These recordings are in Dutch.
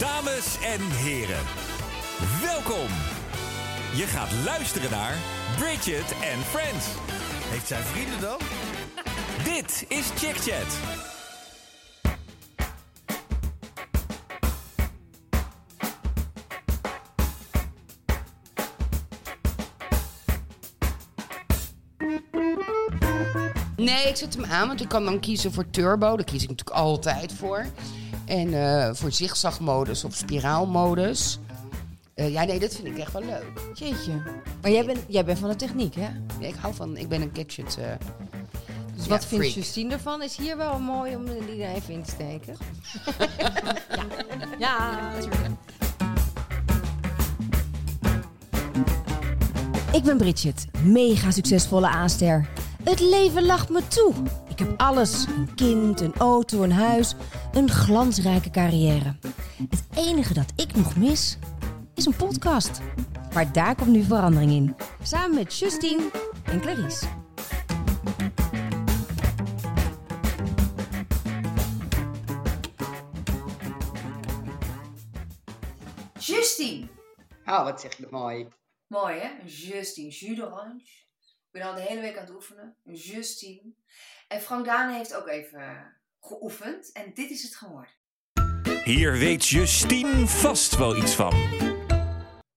Dames en heren, welkom. Je gaat luisteren naar Bridget and Friends. Heeft zij vrienden dan? Dit is Chick Chat. Nee, ik zet hem aan, want ik kan dan kiezen voor turbo. Daar kies ik natuurlijk altijd voor. En eh, voor zigzagmodus of spiraalmodus. Eh, ja, nee, dat vind ik echt wel leuk. Jeetje. Maar jij bent, jij bent van de techniek, hè? Nee, ik hou van, ik ben een gadget. eh, Dus Ja, wat vindt freak. Justine ervan? Is hier wel mooi om die er even in te steken. ja. ja, natuurlijk. Ik ben Bridget, mega succesvolle aanster. Het leven lacht me toe. Ik heb alles: een kind, een auto, een huis, een glansrijke carrière. Het enige dat ik nog mis is een podcast. Maar daar komt nu verandering in. Samen met Justine en Clarice. Justine. Oh, wat zeg je mooi. Mooi hè? Justine. Jus d'orange. Ik ben al de hele week aan het oefenen. Justine. En Frank Dane heeft ook even geoefend. En dit is het geworden. Hier weet Justine vast wel iets van.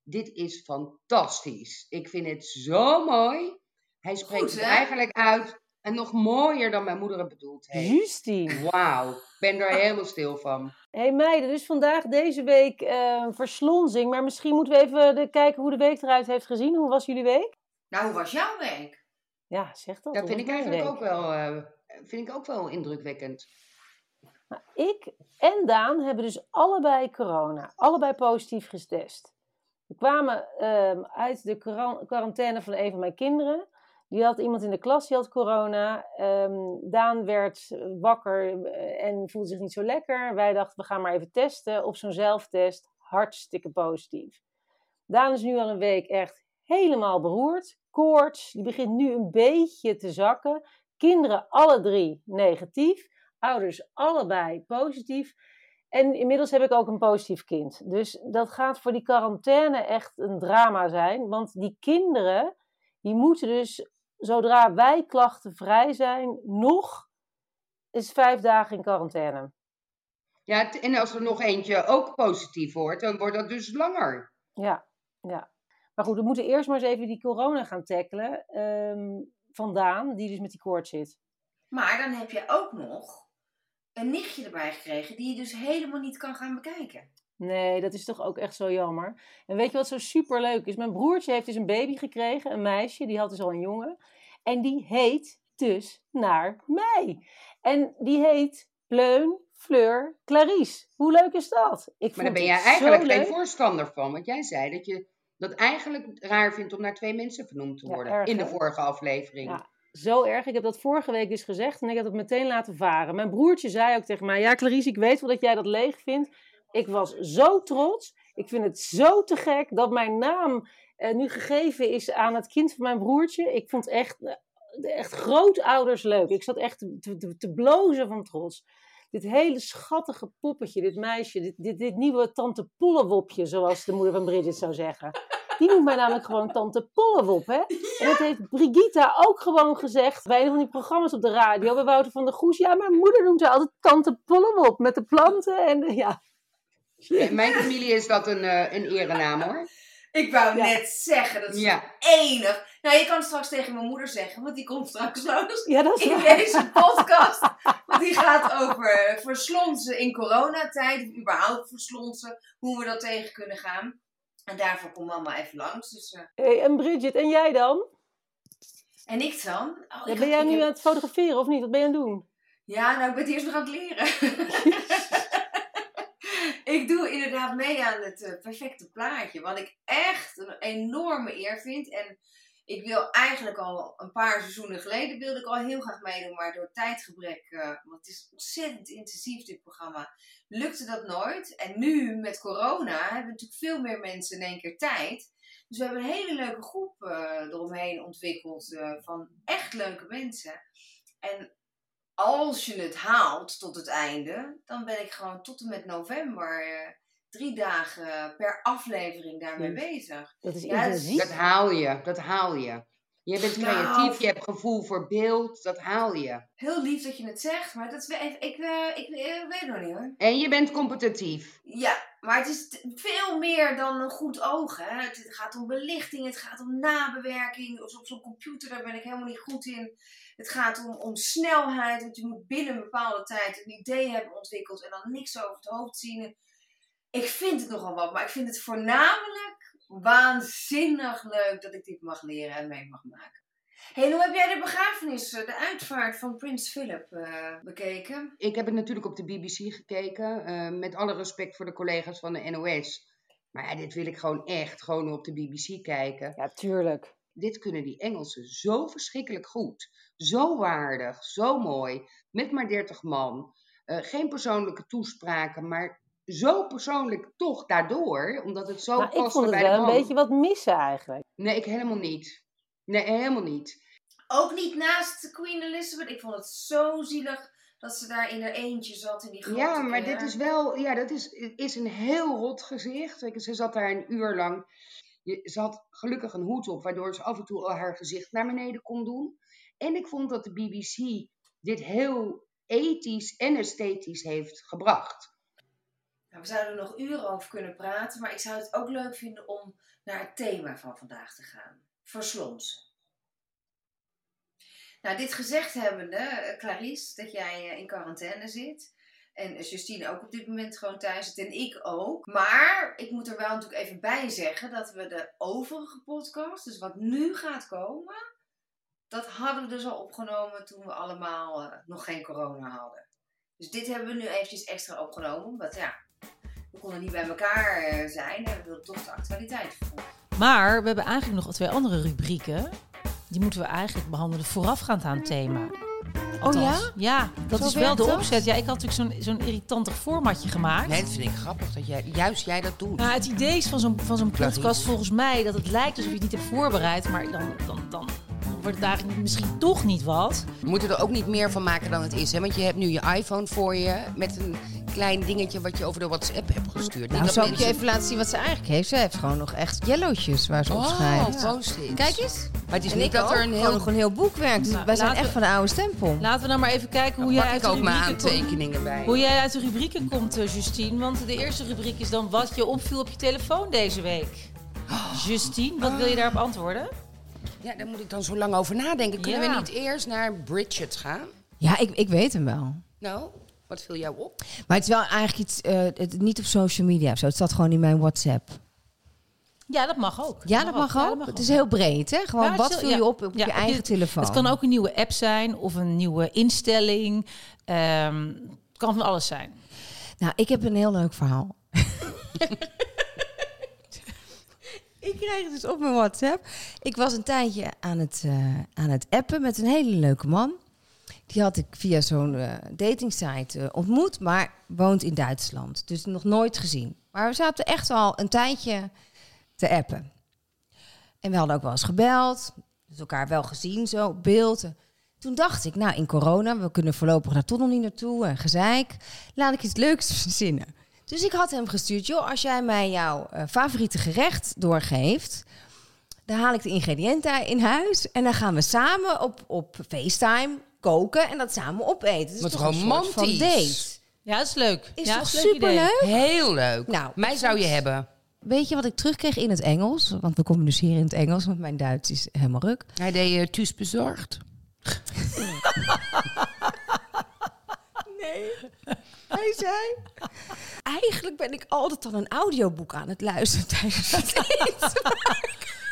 Dit is fantastisch. Ik vind het zo mooi. Hij spreekt Goed, het hè? eigenlijk uit. En nog mooier dan mijn moeder het bedoeld heeft. Justine. Wauw, ik ben er helemaal stil van. Hé hey meiden, dus vandaag deze week eh verslonzing. Maar misschien moeten we even de, kijken hoe de week eruit heeft gezien. Hoe was jullie week? Nou, hoe was jouw week? Ja, zeg dat. Dat vind ik eigenlijk ook wel, eh, vind ik ook wel indrukwekkend. Nou, ik en Daan hebben dus allebei corona. Allebei positief getest. We kwamen ehm, uit de quaran- quarantaine van een van mijn kinderen. Die had iemand in de klas die had corona. Ehm, Daan werd wakker eh, en voelde zich niet zo lekker. Wij dachten, we gaan maar even testen. Op zo'n zelftest, hartstikke positief. Daan is nu al een week echt helemaal beroerd. Koorts, die begint nu een beetje te zakken. Kinderen alle drie negatief. Ouders allebei positief. En inmiddels heb ik ook een positief kind. Dus dat gaat voor die quarantaine echt een drama zijn. Want die kinderen, die moeten dus, zodra wij klachtenvrij zijn, nog eens vijf dagen in quarantaine. Ja, en als er nog eentje ook positief wordt, dan wordt dat dus langer. Ja, ja. Maar goed, we moeten eerst maar eens even die corona gaan tackelen. ehm vandaan, die dus met die koorts zit. Maar dan heb je ook nog een nichtje erbij gekregen die je dus helemaal niet kan gaan bekijken. Nee, dat is toch ook echt zo jammer. En weet je wat zo super leuk is? Mijn broertje heeft dus een baby gekregen, een meisje, die had dus al een jongen. En die heet dus naar mij. En die heet Pleun Fleur Clarice. Hoe leuk is dat? Ik Maar daar ben jij eigenlijk geen voorstander van. Want jij zei dat je dat eigenlijk raar vindt om naar twee mensen vernoemd te Ja, worden. erg, in de vorige aflevering. Ja. Zo erg. Ik heb dat vorige week dus gezegd en ik heb het meteen laten varen. Mijn broertje zei ook tegen mij: Ja, Clarice, ik weet wel dat jij dat leeg vindt. Ik was zo trots. Ik vind het zo te gek dat mijn naam eh, nu gegeven is aan het kind van mijn broertje. Ik vond echt, eh, echt grootouders leuk. Ik zat echt te, te, te blozen van trots. Dit hele schattige poppetje, dit meisje, dit, dit, dit nieuwe tante Pollewopje, zoals de moeder van Bridget zou zeggen. Die noemt mij namelijk gewoon tante Pollewop, hè? En dat heeft Brigitta ook gewoon gezegd bij een van die programma's op de radio, bij Wouter van der Goes. Ja, mijn moeder noemt haar altijd tante Pollewop, met de planten en de, ja. In mijn familie is dat een, eh, een erenaam hoor. Ik wou Ja. net zeggen, dat is Ja. enig. Nou, je kan het straks tegen mijn moeder zeggen, want die komt straks langs Ja, dat is in waar. deze podcast. Want die gaat over verslonsen in coronatijd, of überhaupt verslonsen, hoe we dat tegen kunnen gaan. En daarvoor komt mama even langs. Dus, eh, Hey, en Bridget, en jij dan? en ik dan? Oh, Ja, ik ben had- jij nu heb- aan het fotograferen of niet? Wat ben je aan het doen? Ja, nou, ik ben het eerst nog aan het leren. ik doe inderdaad mee aan het eh, perfecte plaatje. Wat ik echt een enorme eer vind. En ik wil eigenlijk al een paar seizoenen geleden wilde ik al heel graag meedoen. Maar door tijdgebrek, eh, want het is ontzettend intensief dit programma, lukte dat nooit. En nu met corona hebben natuurlijk veel meer mensen in één keer tijd. Dus we hebben een hele leuke groep eh, eromheen ontwikkeld eh, van echt leuke mensen. En als je het haalt tot het einde, dan ben ik gewoon tot en met november drie dagen per aflevering daarmee bezig. Dat is Ja, intensief. Dat haal je, dat haal je. Je bent Nou. creatief, je hebt gevoel voor beeld, dat haal je. Heel lief dat je het zegt, maar dat is, ik, ik, eh, ik, eh, weet het nog niet hoor. En je bent competitief. Ja, maar het is veel meer dan een goed oog. Hè? Het, gaat om belichting, het gaat om nabewerking. Op, op zo'n computer, daar ben ik helemaal niet goed in. Het gaat om, om snelheid, want je moet binnen een bepaalde tijd een idee hebben ontwikkeld en dan niks over het hoofd zien. Ik vind het nogal wat, maar ik vind het voornamelijk waanzinnig leuk dat ik dit mag leren en mee mag maken. Hey, hoe heb jij de begrafenis, eh, de uitvaart van Prins Philip eh, bekeken? Ik heb het natuurlijk op de BBC gekeken, eh, met alle respect voor de collega's van de NOS. Maar ja, dit wil ik gewoon echt gewoon op de BBC kijken. Ja, tuurlijk. Dit kunnen die Engelsen zo verschrikkelijk goed. Zo waardig, zo mooi. Met maar 30 man. Eh, geen persoonlijke toespraken, maar zo persoonlijk toch daardoor. Omdat het zo Maar ik paste vond het bij wel een beetje wat missen eigenlijk. Nee, ik helemaal niet. Nee, helemaal niet. Ook niet naast Queen Elizabeth. Ik vond het zo zielig dat ze daar in haar eentje zat in die grote Ja, maar dit is wel, ja, dat is, is een heel rot gezicht. Ze zat daar een uur lang. Je, ze had gelukkig een hoed op, waardoor ze af en toe al haar gezicht naar beneden kon doen. En ik vond dat de BBC dit heel ethisch en esthetisch heeft gebracht. Nou, we zouden er nog uren over kunnen praten, maar ik zou het ook leuk vinden om naar het thema van vandaag te gaan. Verslonsen. Nou, dit gezegd hebbende, eh, Clarice, dat jij eh, in quarantaine zit. En Justine ook op dit moment gewoon thuis zit en ik ook. Maar ik moet er wel natuurlijk even bij zeggen dat we de overige podcast, dus wat nu gaat komen, dat hadden we dus al opgenomen toen we allemaal eh, nog geen corona hadden. Dus dit hebben we nu eventjes extra opgenomen, omdat ja, we konden niet bij elkaar eh, zijn en we wilden toch de actualiteit volgen. Maar we hebben eigenlijk nog twee andere rubrieken. Die moeten we eigenlijk behandelen voorafgaand aan het thema. Oh ja? Ja, dat Zo is wel de opzet. Ja, ik had natuurlijk zo'n zo'n irritantig formatje gemaakt. Nee, dat vind ik grappig dat jij, juist jij dat doet. Nou, het idee is van zo'n van zo'n podcast volgens mij dat het lijkt alsof je het niet hebt voorbereid. Maar dan, dan, dan wordt het eigenlijk misschien toch niet wat. We moeten er ook niet meer van maken dan het is. Hè? Want je hebt nu je iPhone voor je met een klein dingetje wat je over de WhatsApp hebt gestuurd. Nou, zal ik je even laten zien wat ze eigenlijk heeft? Ze heeft gewoon nog echt yellowtjes waar ze op Oh, schrijft. post-its. Kijk eens. Maar het is En niet ik dat er een Gewoon heel... nog een heel boekwerk. Dus Nou, wij zijn echt we- van de oude stempel. Laten we nou maar even kijken hoe jij Pak uit de ook komt. aantekeningen bij. Hoe jij uit de rubrieken komt, eh, Justine. Want de eerste rubriek is dan wat je opviel op je telefoon deze week. Justine, wat wil je daarop antwoorden? Ja, daar moet ik dan zo lang over nadenken. Kunnen Ja. we niet eerst naar Bridget gaan? Ja, ik, ik weet hem wel. Nou, wat viel jou op? Maar het is wel eigenlijk iets, eh, het, niet op social media of zo. Het staat gewoon in mijn WhatsApp. Ja, dat mag ook. Ja, dat mag ook. Het is heel breed, hè? Gewoon, Ja, het wat ja. je op op je eigen telefoon? Het kan ook een nieuwe app zijn of een nieuwe instelling. Ehm, het kan van alles zijn. Nou, ik heb een heel leuk verhaal. ik kreeg dus op mijn WhatsApp. Ik was een tijdje aan het, eh, aan het appen met een hele leuke man. Die had ik via zo'n eh datingsite eh, ontmoet, maar woont in Duitsland. Dus nog nooit gezien. Maar we zaten echt al een tijdje te appen. En we hadden ook wel eens gebeld. Dus elkaar wel gezien, zo op beeld. Toen dacht ik, nou in corona, we kunnen voorlopig daar toch nog niet naartoe. En gezeik. Laat ik iets leuks verzinnen. Dus ik had hem gestuurd, joh, als jij mij jouw eh, favoriete gerecht doorgeeft, dan haal ik de ingrediënten in huis en dan gaan we samen op, op FaceTime koken en dat samen opeten. Het is Wat toch een soort van romantisch. date. Ja, dat is leuk. Is ja, toch dat een leuk superleuk? Heel leuk. Nou, Mij zou je hebben. Weet je wat ik terugkreeg in het Engels? Want we communiceren in het Engels, want mijn Duits is helemaal ruk. Hij deed uh, thuis bezorgd. Nee. Hij zei... Eigenlijk ben ik altijd al een audioboek aan het luisteren tijdens het eten.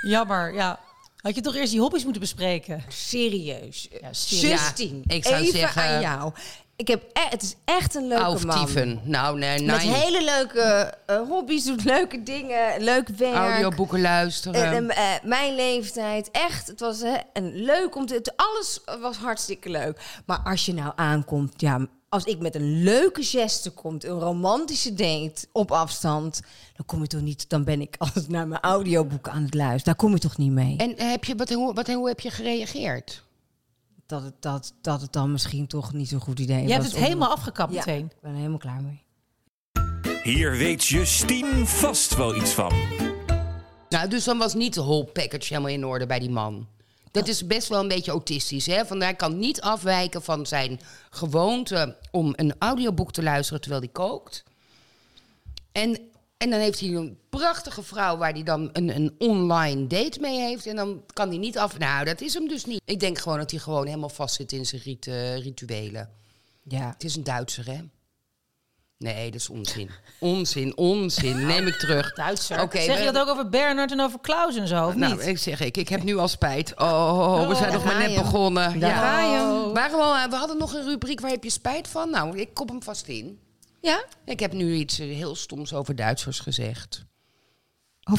Jammer, ja. Had je toch eerst die hobby's moeten bespreken? Serieus. Ja, serieus. Justine, ik zou even zeggen- aan jou. Ik heb e- het is echt een leuke man. Nou, nee, Met nee. hele leuke eh, hobby's, doet leuke dingen, leuk werk. Audioboeken luisteren. En, en, eh, mijn leeftijd, echt, het was hè, een leuk om te, het, alles was hartstikke leuk. Maar als je nou aankomt, ja, als ik met een leuke geste komt, een romantische date op afstand, dan kom je toch niet, dan ben ik altijd naar mijn audioboek aan het luisteren. Daar kom je toch niet mee? En heb je, wat, hoe, wat, hoe heb je gereageerd? Dat het, dat, dat het dan misschien toch niet zo'n goed idee was. Je hebt het om- helemaal afgekapt Ja. meteen. Ik ben er helemaal klaar mee. Hier weet Justine vast wel iets van. Nou, dus dan was niet de whole package helemaal in orde bij die man. Dat is best wel een beetje autistisch, hè? Van hij kan niet afwijken van zijn gewoonte om een audioboek te luisteren terwijl hij kookt. En, en dan heeft hij een prachtige vrouw waar hij dan een, een online date mee heeft. En dan kan hij niet af. Nou, dat is hem dus niet. Ik denk gewoon dat hij gewoon helemaal vastzit in zijn rit- rituelen. Ja. Het is een Duitser, hè? Nee, dat is onzin. Onzin, onzin. Neem ik terug. Duitser. Oké, zeg je dat ook over Bernard en over Klaus en zo, of nou, niet? ik zeg ik, ik heb nu al spijt. Oh, we zijn daar nog maar net begonnen. Daar ja. ga je. Maar gewoon, we hadden nog een rubriek, waar heb je spijt van? Nou, ik kop hem vast in. Ja? Ik heb nu iets eh, heel stoms over Duitsers gezegd.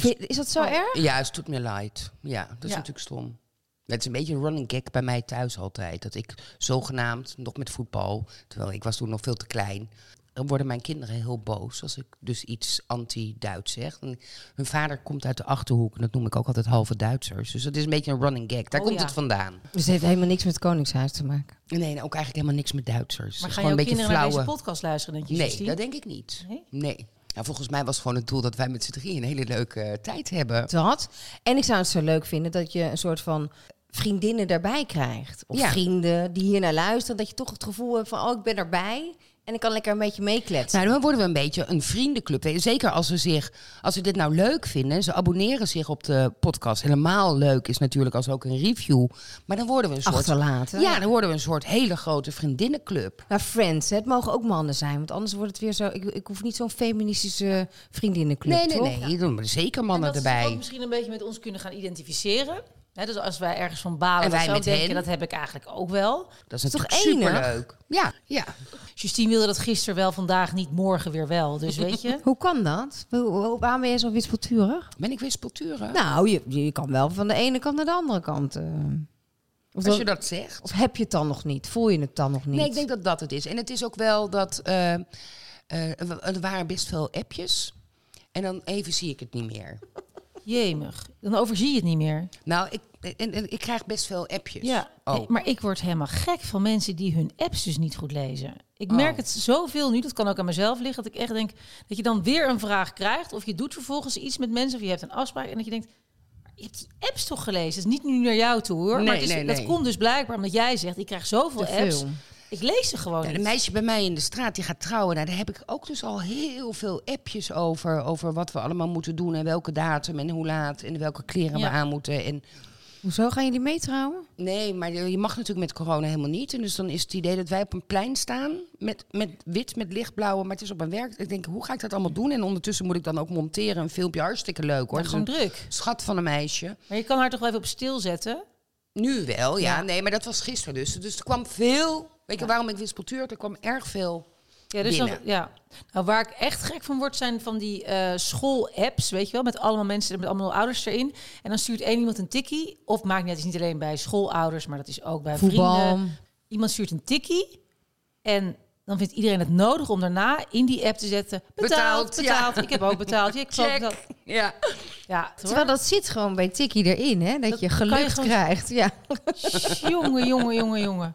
Je- is dat zo erg? Ja, het doet me leid. Ja, dat is Ja. natuurlijk stom. Het is een beetje een running gag bij mij thuis altijd. Dat ik zogenaamd, nog met voetbal, terwijl ik was toen nog veel te klein... Dan worden mijn kinderen heel boos als ik dus iets anti-Duits zeg. En hun vader komt uit de Achterhoek en dat noem ik ook altijd halve Duitsers. Dus dat is een beetje een running gag. Daar Oh, komt ja. het vandaan. Dus het heeft helemaal niks met Koningshuis te maken. Nee, nee, ook eigenlijk helemaal niks met Duitsers. maar gaan Gewoon jouw een beetje kinderen naar flauwe... deze podcast luisteren, denk je, Nee, dat denk ik niet. Nee? Nee. Nou, volgens mij was gewoon het doel dat wij met z'n drieën een hele leuke eh, tijd hebben. Dat. En ik zou het zo leuk vinden dat je een soort van vriendinnen daarbij krijgt. Of Ja. vrienden die hier naar luisteren. Dat je toch het gevoel hebt van, oh, ik ben erbij. En ik kan lekker een beetje meekletsen. Nou, dan worden we een beetje een vriendenclub. Je, Zeker als ze, zich, als ze dit nou leuk vinden. Ze abonneren zich op de podcast. Helemaal leuk is natuurlijk als ook een review. Maar dan worden we een soort... Achterlaten. Ja, dan worden we een soort hele grote vriendinnenclub. Nou, friends, hè. het mogen ook mannen zijn. Want anders wordt het weer zo... Ik, ik hoef niet zo'n feministische vriendinnenclub, Nee, nee, toch? nee. Zeker mannen en dat ze erbij. ook misschien een beetje met ons kunnen gaan identificeren. Hè, dus als wij ergens van balen, En wij met denken, hen. dat heb ik eigenlijk ook wel. Dat is toch superleuk. Ja, ja. Justine wilde dat gisteren wel, vandaag niet, morgen weer wel. Dus weet je... Hoe kan dat? Waarom ben je zo wispelturig? Ben ik wispelturig? Nou, je, je kan wel van de ene kant naar de andere kant. eh. Of, als je dat zegt. of heb je het dan nog niet? Voel je het dan nog niet? Nee, ik denk dat dat het is. En het is ook wel dat... eh, eh, er waren best veel appjes. En dan even zie ik het niet meer. Jemig. Dan overzie je het niet meer. Nou, ik, en, en ik krijg best veel appjes. Ja, Oh. eh, maar ik word helemaal gek van mensen die hun apps dus niet goed lezen. Ik merk Oh. het zoveel nu, dat kan ook aan mezelf liggen, dat ik echt denk dat je dan weer een vraag krijgt of je doet vervolgens iets met mensen of je hebt een afspraak en dat je denkt, "Maar je hebt die apps toch gelezen? Het is niet nu naar jou toe hoor, maar Nee, het is, nee, dat nee. komt dus blijkbaar omdat jij zegt, ik krijg zoveel apps. Ik lees ze gewoon een meisje bij mij in de straat die gaat trouwen. Nou, daar heb ik ook dus al heel veel appjes over. Over wat we allemaal moeten doen en welke datum en hoe laat en welke kleren Ja. we aan moeten. En Hoezo gaan jullie meetrouwen? nee, maar je mag natuurlijk met corona helemaal niet. En dus dan is het idee dat wij op een plein staan met, met wit, met lichtblauwe. Maar het is op een werk. Ik denk, hoe ga ik dat allemaal doen? En ondertussen moet ik dan ook monteren een filmpje. Hartstikke leuk hoor. Ja, Dat is gewoon druk. schat van een meisje. Maar je kan haar toch wel even op stil zetten? Nu wel, ja. Ja. Nee, maar dat was gisteren dus. Dus er kwam veel... Weet je waarom ik wispeltuur? Er kwam erg veel... Ja, dus ja. Nou, waar ik echt gek van word, zijn van die eh school-apps, weet je wel, met allemaal mensen, met allemaal ouders erin. En dan stuurt één iemand een tikkie, of maakt is niet alleen bij schoolouders, maar dat is ook bij Voetbal. vrienden. Iemand stuurt een tikkie en dan vindt iedereen het nodig om daarna in die app te zetten, betaald, Betaald, betaald. ja. Ik heb ook betaald. Ja, ik Check. betaald. Ja. Ja, Terwijl dat zit gewoon bij Tikkie erin, hè? Dat, Dat je gewoon- krijgt. Ja. jongen, jongen, jongen, jongen.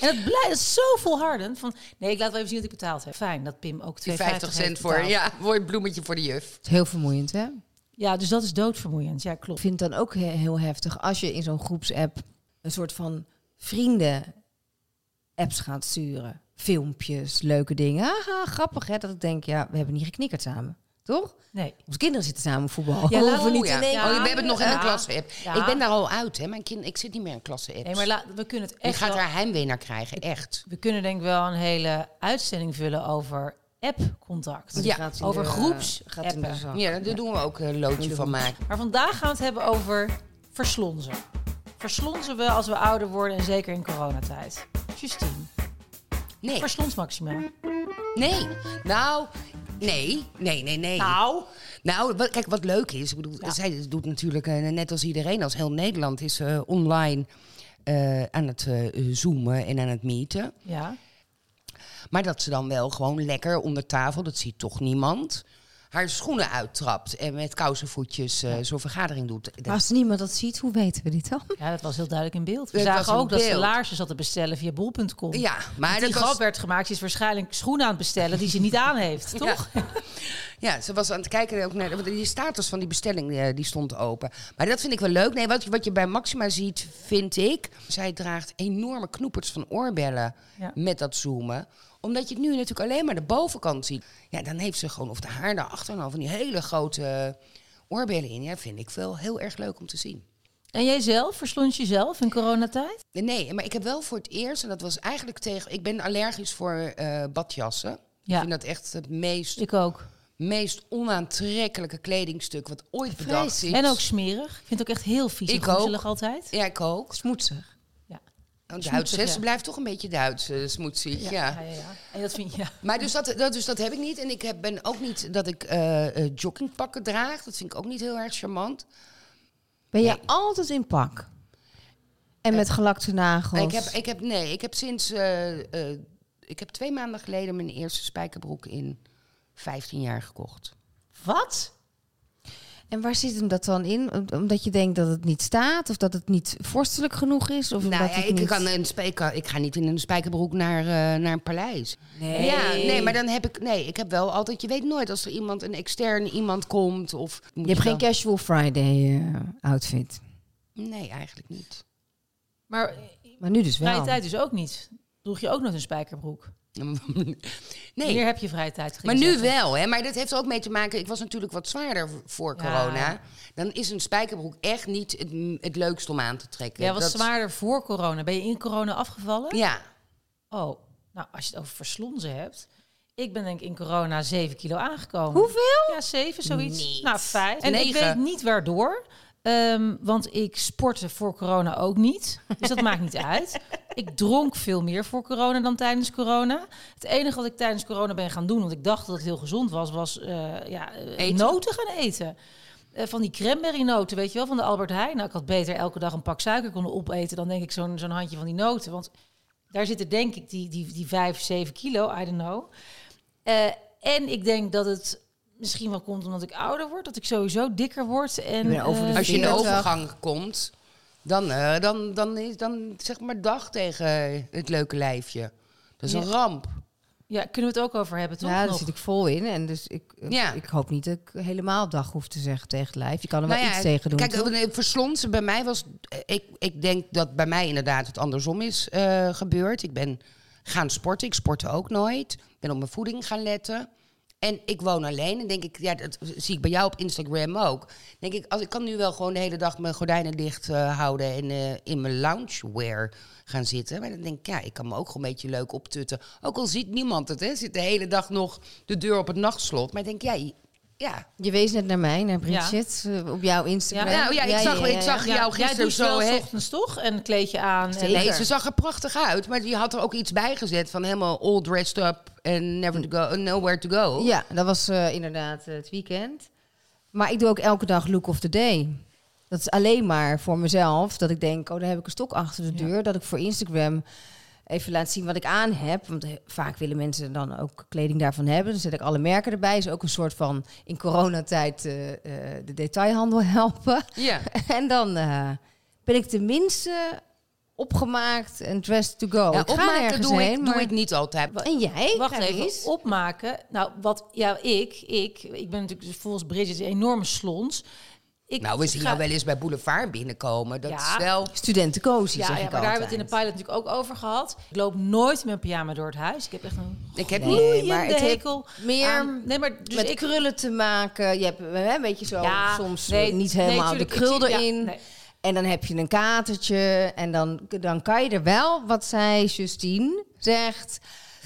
En het blijft is zo volhardend van, nee, ik laat wel even zien dat ik betaald heb. Fijn, dat Pim ook 2,50 Die 50 cent heeft voor, ja, voor een bloemetje voor de juf. Het is heel vermoeiend, hè? Ja, dus dat is doodvermoeiend. Ja, klopt. Ik vind het dan ook he- heel heftig als je in zo'n groepsapp een soort van vrienden apps gaat sturen. Filmpjes, leuke dingen. Haha, grappig hè, dat ik denk, ja, we hebben niet geknikkerd samen. Toch? Nee. Onze kinderen zitten samen voetbal. Ja, We laat- hoeven niet ja. in één oh, we hebben het nog in een klasse-app. Ja. Ik ben daar al uit, hè. Mijn kind, ik zit niet meer in klasse-apps. Nee, maar la- we kunnen het Je echt gaat wel- daar heimwee naar krijgen, echt. We kunnen denk ik wel een hele uitzending vullen over app-contact. Ja, gaat over de- groeps gaat in de appen. zak. Ja, daar doen we ook een loodje van maken. Maar vandaag gaan we het hebben over verslonzen. Verslonzen we als we ouder worden en zeker in coronatijd. Justine, Nee, verslons Maxima. nee. Nou, nee, nee, nee, nee. Nou, Nou, wat, kijk, wat leuk is, ik bedoel, Ja. zij doet natuurlijk eh, net als iedereen, als heel Nederland is eh, online eh, aan het zoomen en aan het meeten. ja. Maar dat ze dan wel gewoon lekker onder tafel, dat ziet toch niemand, haar schoenen uittrapt en met kousenvoetjes eh, zo'n vergadering doet. Maar als niemand dat ziet, hoe weten we dit dan? Ja, dat was heel duidelijk in beeld. We zagen ook dat ze laarsjes zat te bestellen via bol.com. ja, maar die dat grap was, werd gemaakt. Ze is waarschijnlijk schoenen aan het bestellen die ze niet aan heeft, toch? ja, ze was aan het kijken ook naar want die status van die bestelling eh, die stond open. Maar dat vind ik wel leuk. Nee, wat, wat je bij Maxima ziet, vind ik, zij draagt enorme knoepers van oorbellen Ja. met dat zoomen omdat je het nu natuurlijk alleen maar de bovenkant ziet. Ja, dan heeft ze gewoon, of de haar daarachter, nou van die hele grote oorbellen in. Ja, vind ik wel heel erg leuk om te zien. En jij zelf, verslond je zelf in coronatijd? Nee, maar ik heb wel voor het eerst, en dat was eigenlijk tegen. Ik ben allergisch voor eh, badjassen. Ik Ja, vind dat echt het meest, ik ook. meest onaantrekkelijke kledingstuk wat ooit bedacht is. En ook smerig. Ik vind het ook echt heel vies Ik en ook. altijd. Ja, ik ook. Smoetsig. Want Smoetsig, Duits, hè, ja. ze blijft toch een beetje Duits, eh, smoetsig. Ja. ja, ja, ja. En dat vind je... Ja. Maar dus dat, dat, dus dat heb ik niet. En ik heb, ben ook niet dat ik eh, eh, joggingpakken draag. Dat vind ik ook niet heel erg charmant. Ben jij altijd in pak? En met gelakte nagels? Ik heb, ik heb, nee, ik heb sinds... eh, eh, ik heb twee maanden geleden mijn eerste spijkerbroek in 15 jaar gekocht. Wat? En waar zit hem dat dan in? Om- Omdat je denkt dat het niet staat? Of dat het niet vorstelijk genoeg is? Of Nou ja, het ik, niet... kan een spijker, ik ga niet in een spijkerbroek naar, eh, naar een paleis. Nee. Ja, nee, maar dan heb ik... Nee, ik heb wel altijd... Je weet nooit als er iemand, een extern iemand komt of... moet Je hebt geen casual Friday eh, outfit. Nee, eigenlijk niet. Maar Maar nu dus wel. vrije tijd dus ook niet. Droeg je ook nog een spijkerbroek? nee. Wanneer heb je vrije tijd? Maar nu wel, hè? Maar dat heeft ook mee te maken. Ik was natuurlijk wat zwaarder voor Ja. corona. Dan is een spijkerbroek echt niet het, het leukst om aan te trekken. Jij was Dat- zwaarder voor corona. Ben je in corona afgevallen? Ja. Oh, nou als je het over verslonzen hebt. Ik ben denk ik in corona 7 kilo aangekomen. Hoeveel? Ja, 7, zoiets. Niet. Nou, 5. En ik Negen. weet niet waardoor. Ehm, want ik sportte voor corona ook niet. Dus dat maakt niet uit. Ik dronk veel meer voor corona dan tijdens corona. Het enige wat ik tijdens corona ben gaan doen, want ik dacht dat het heel gezond was, was eh, ja, eh, Eten? noten gaan eten. Eh, van die cranberry noten, weet je wel, van de Albert Heijn. Nou, ik had beter elke dag een pak suiker kunnen opeten dan denk ik zo'n zo'n handje van die noten. Want daar zitten denk ik die, die, die 5, 7 kilo, I don't know. Eh, en ik denk dat het misschien wel komt omdat ik ouder word, dat ik sowieso dikker word. En, over de eh, Als je in de 40. overgang komt, dan, eh, dan, dan is dan zeg maar dag tegen het leuke lijfje. Dat is een ramp. ja, kunnen we het ook over hebben, toch? Ja, daar zit ik vol in. En dus ik, eh, Ja. ik hoop niet dat ik helemaal dag hoef te zeggen tegen het lijf. Je kan er wel Nou ja, iets tegen doen, Kijk, toch? de verslonsen bij mij was... Ik, ik denk dat bij mij inderdaad het andersom is eh, gebeurd. Ik ben gaan sporten. Ik sportte ook nooit. Ik ben op mijn voeding gaan letten. En ik woon alleen. En denk ik, ja, dat zie ik bij jou op Instagram ook. Denk ik, als ik kan nu wel gewoon de hele dag mijn gordijnen dicht eh, houden en eh, in mijn loungewear gaan zitten. Maar dan denk ik, ja, ik kan me ook gewoon een beetje leuk optutten. Ook al ziet niemand het, hè. Zit de hele dag nog de deur op het nachtslot. Maar ik denk, ja, ja, Je wees net naar mij, naar Bridget, eh, op jouw Instagram. Ja, nou ja, ik zag- ik zag- Ja, jou jij gisteren zo? 's ochtends toch? Een kleedje aan. En Nee, ze zag er prachtig uit. Maar die had er ook iets bij gezet van helemaal all dressed up and never to go, nowhere to go. Ja, dat was eh, inderdaad eh, het weekend. Maar ik doe ook elke dag look of the day. Dat is alleen maar voor mezelf. Dat ik denk, oh, daar heb ik een stok achter de deur. Dat ik voor Instagram even laat zien wat ik aan heb. Want eh, vaak willen mensen dan ook kleding daarvan hebben. Dan zet ik alle merken erbij. Is ook een soort van in coronatijd eh, de detailhandel helpen. Ja. en dan ben ik tenminste opgemaakt en dressed to go. Ja, opmaken doe, heen, ik, doe ik niet altijd. En jij? Wacht even, eens. opmaken. Nou, wat, ja, ik, ik, ik ben natuurlijk volgens Bridget een enorme slons. Ik Nou, we zien ga- jou wel eens bij Boulevard binnenkomen. Dat Ja. is wel... Studentencozy, Ja, zeg ja ik maar daar hebben we het in de pilot natuurlijk ook over gehad. Ik loop nooit mijn pyjama door het huis. Ik heb echt een Ik heb Nee, maar het heeft hekel meer aan- Nee, maar dus met ik krullen te maken. Je hebt hè, een beetje zo Ja, soms nee, niet helemaal de krul zie- erin. nee. En dan heb je een katertje. En dan, dan kan je er wel, wat zij Justine zegt,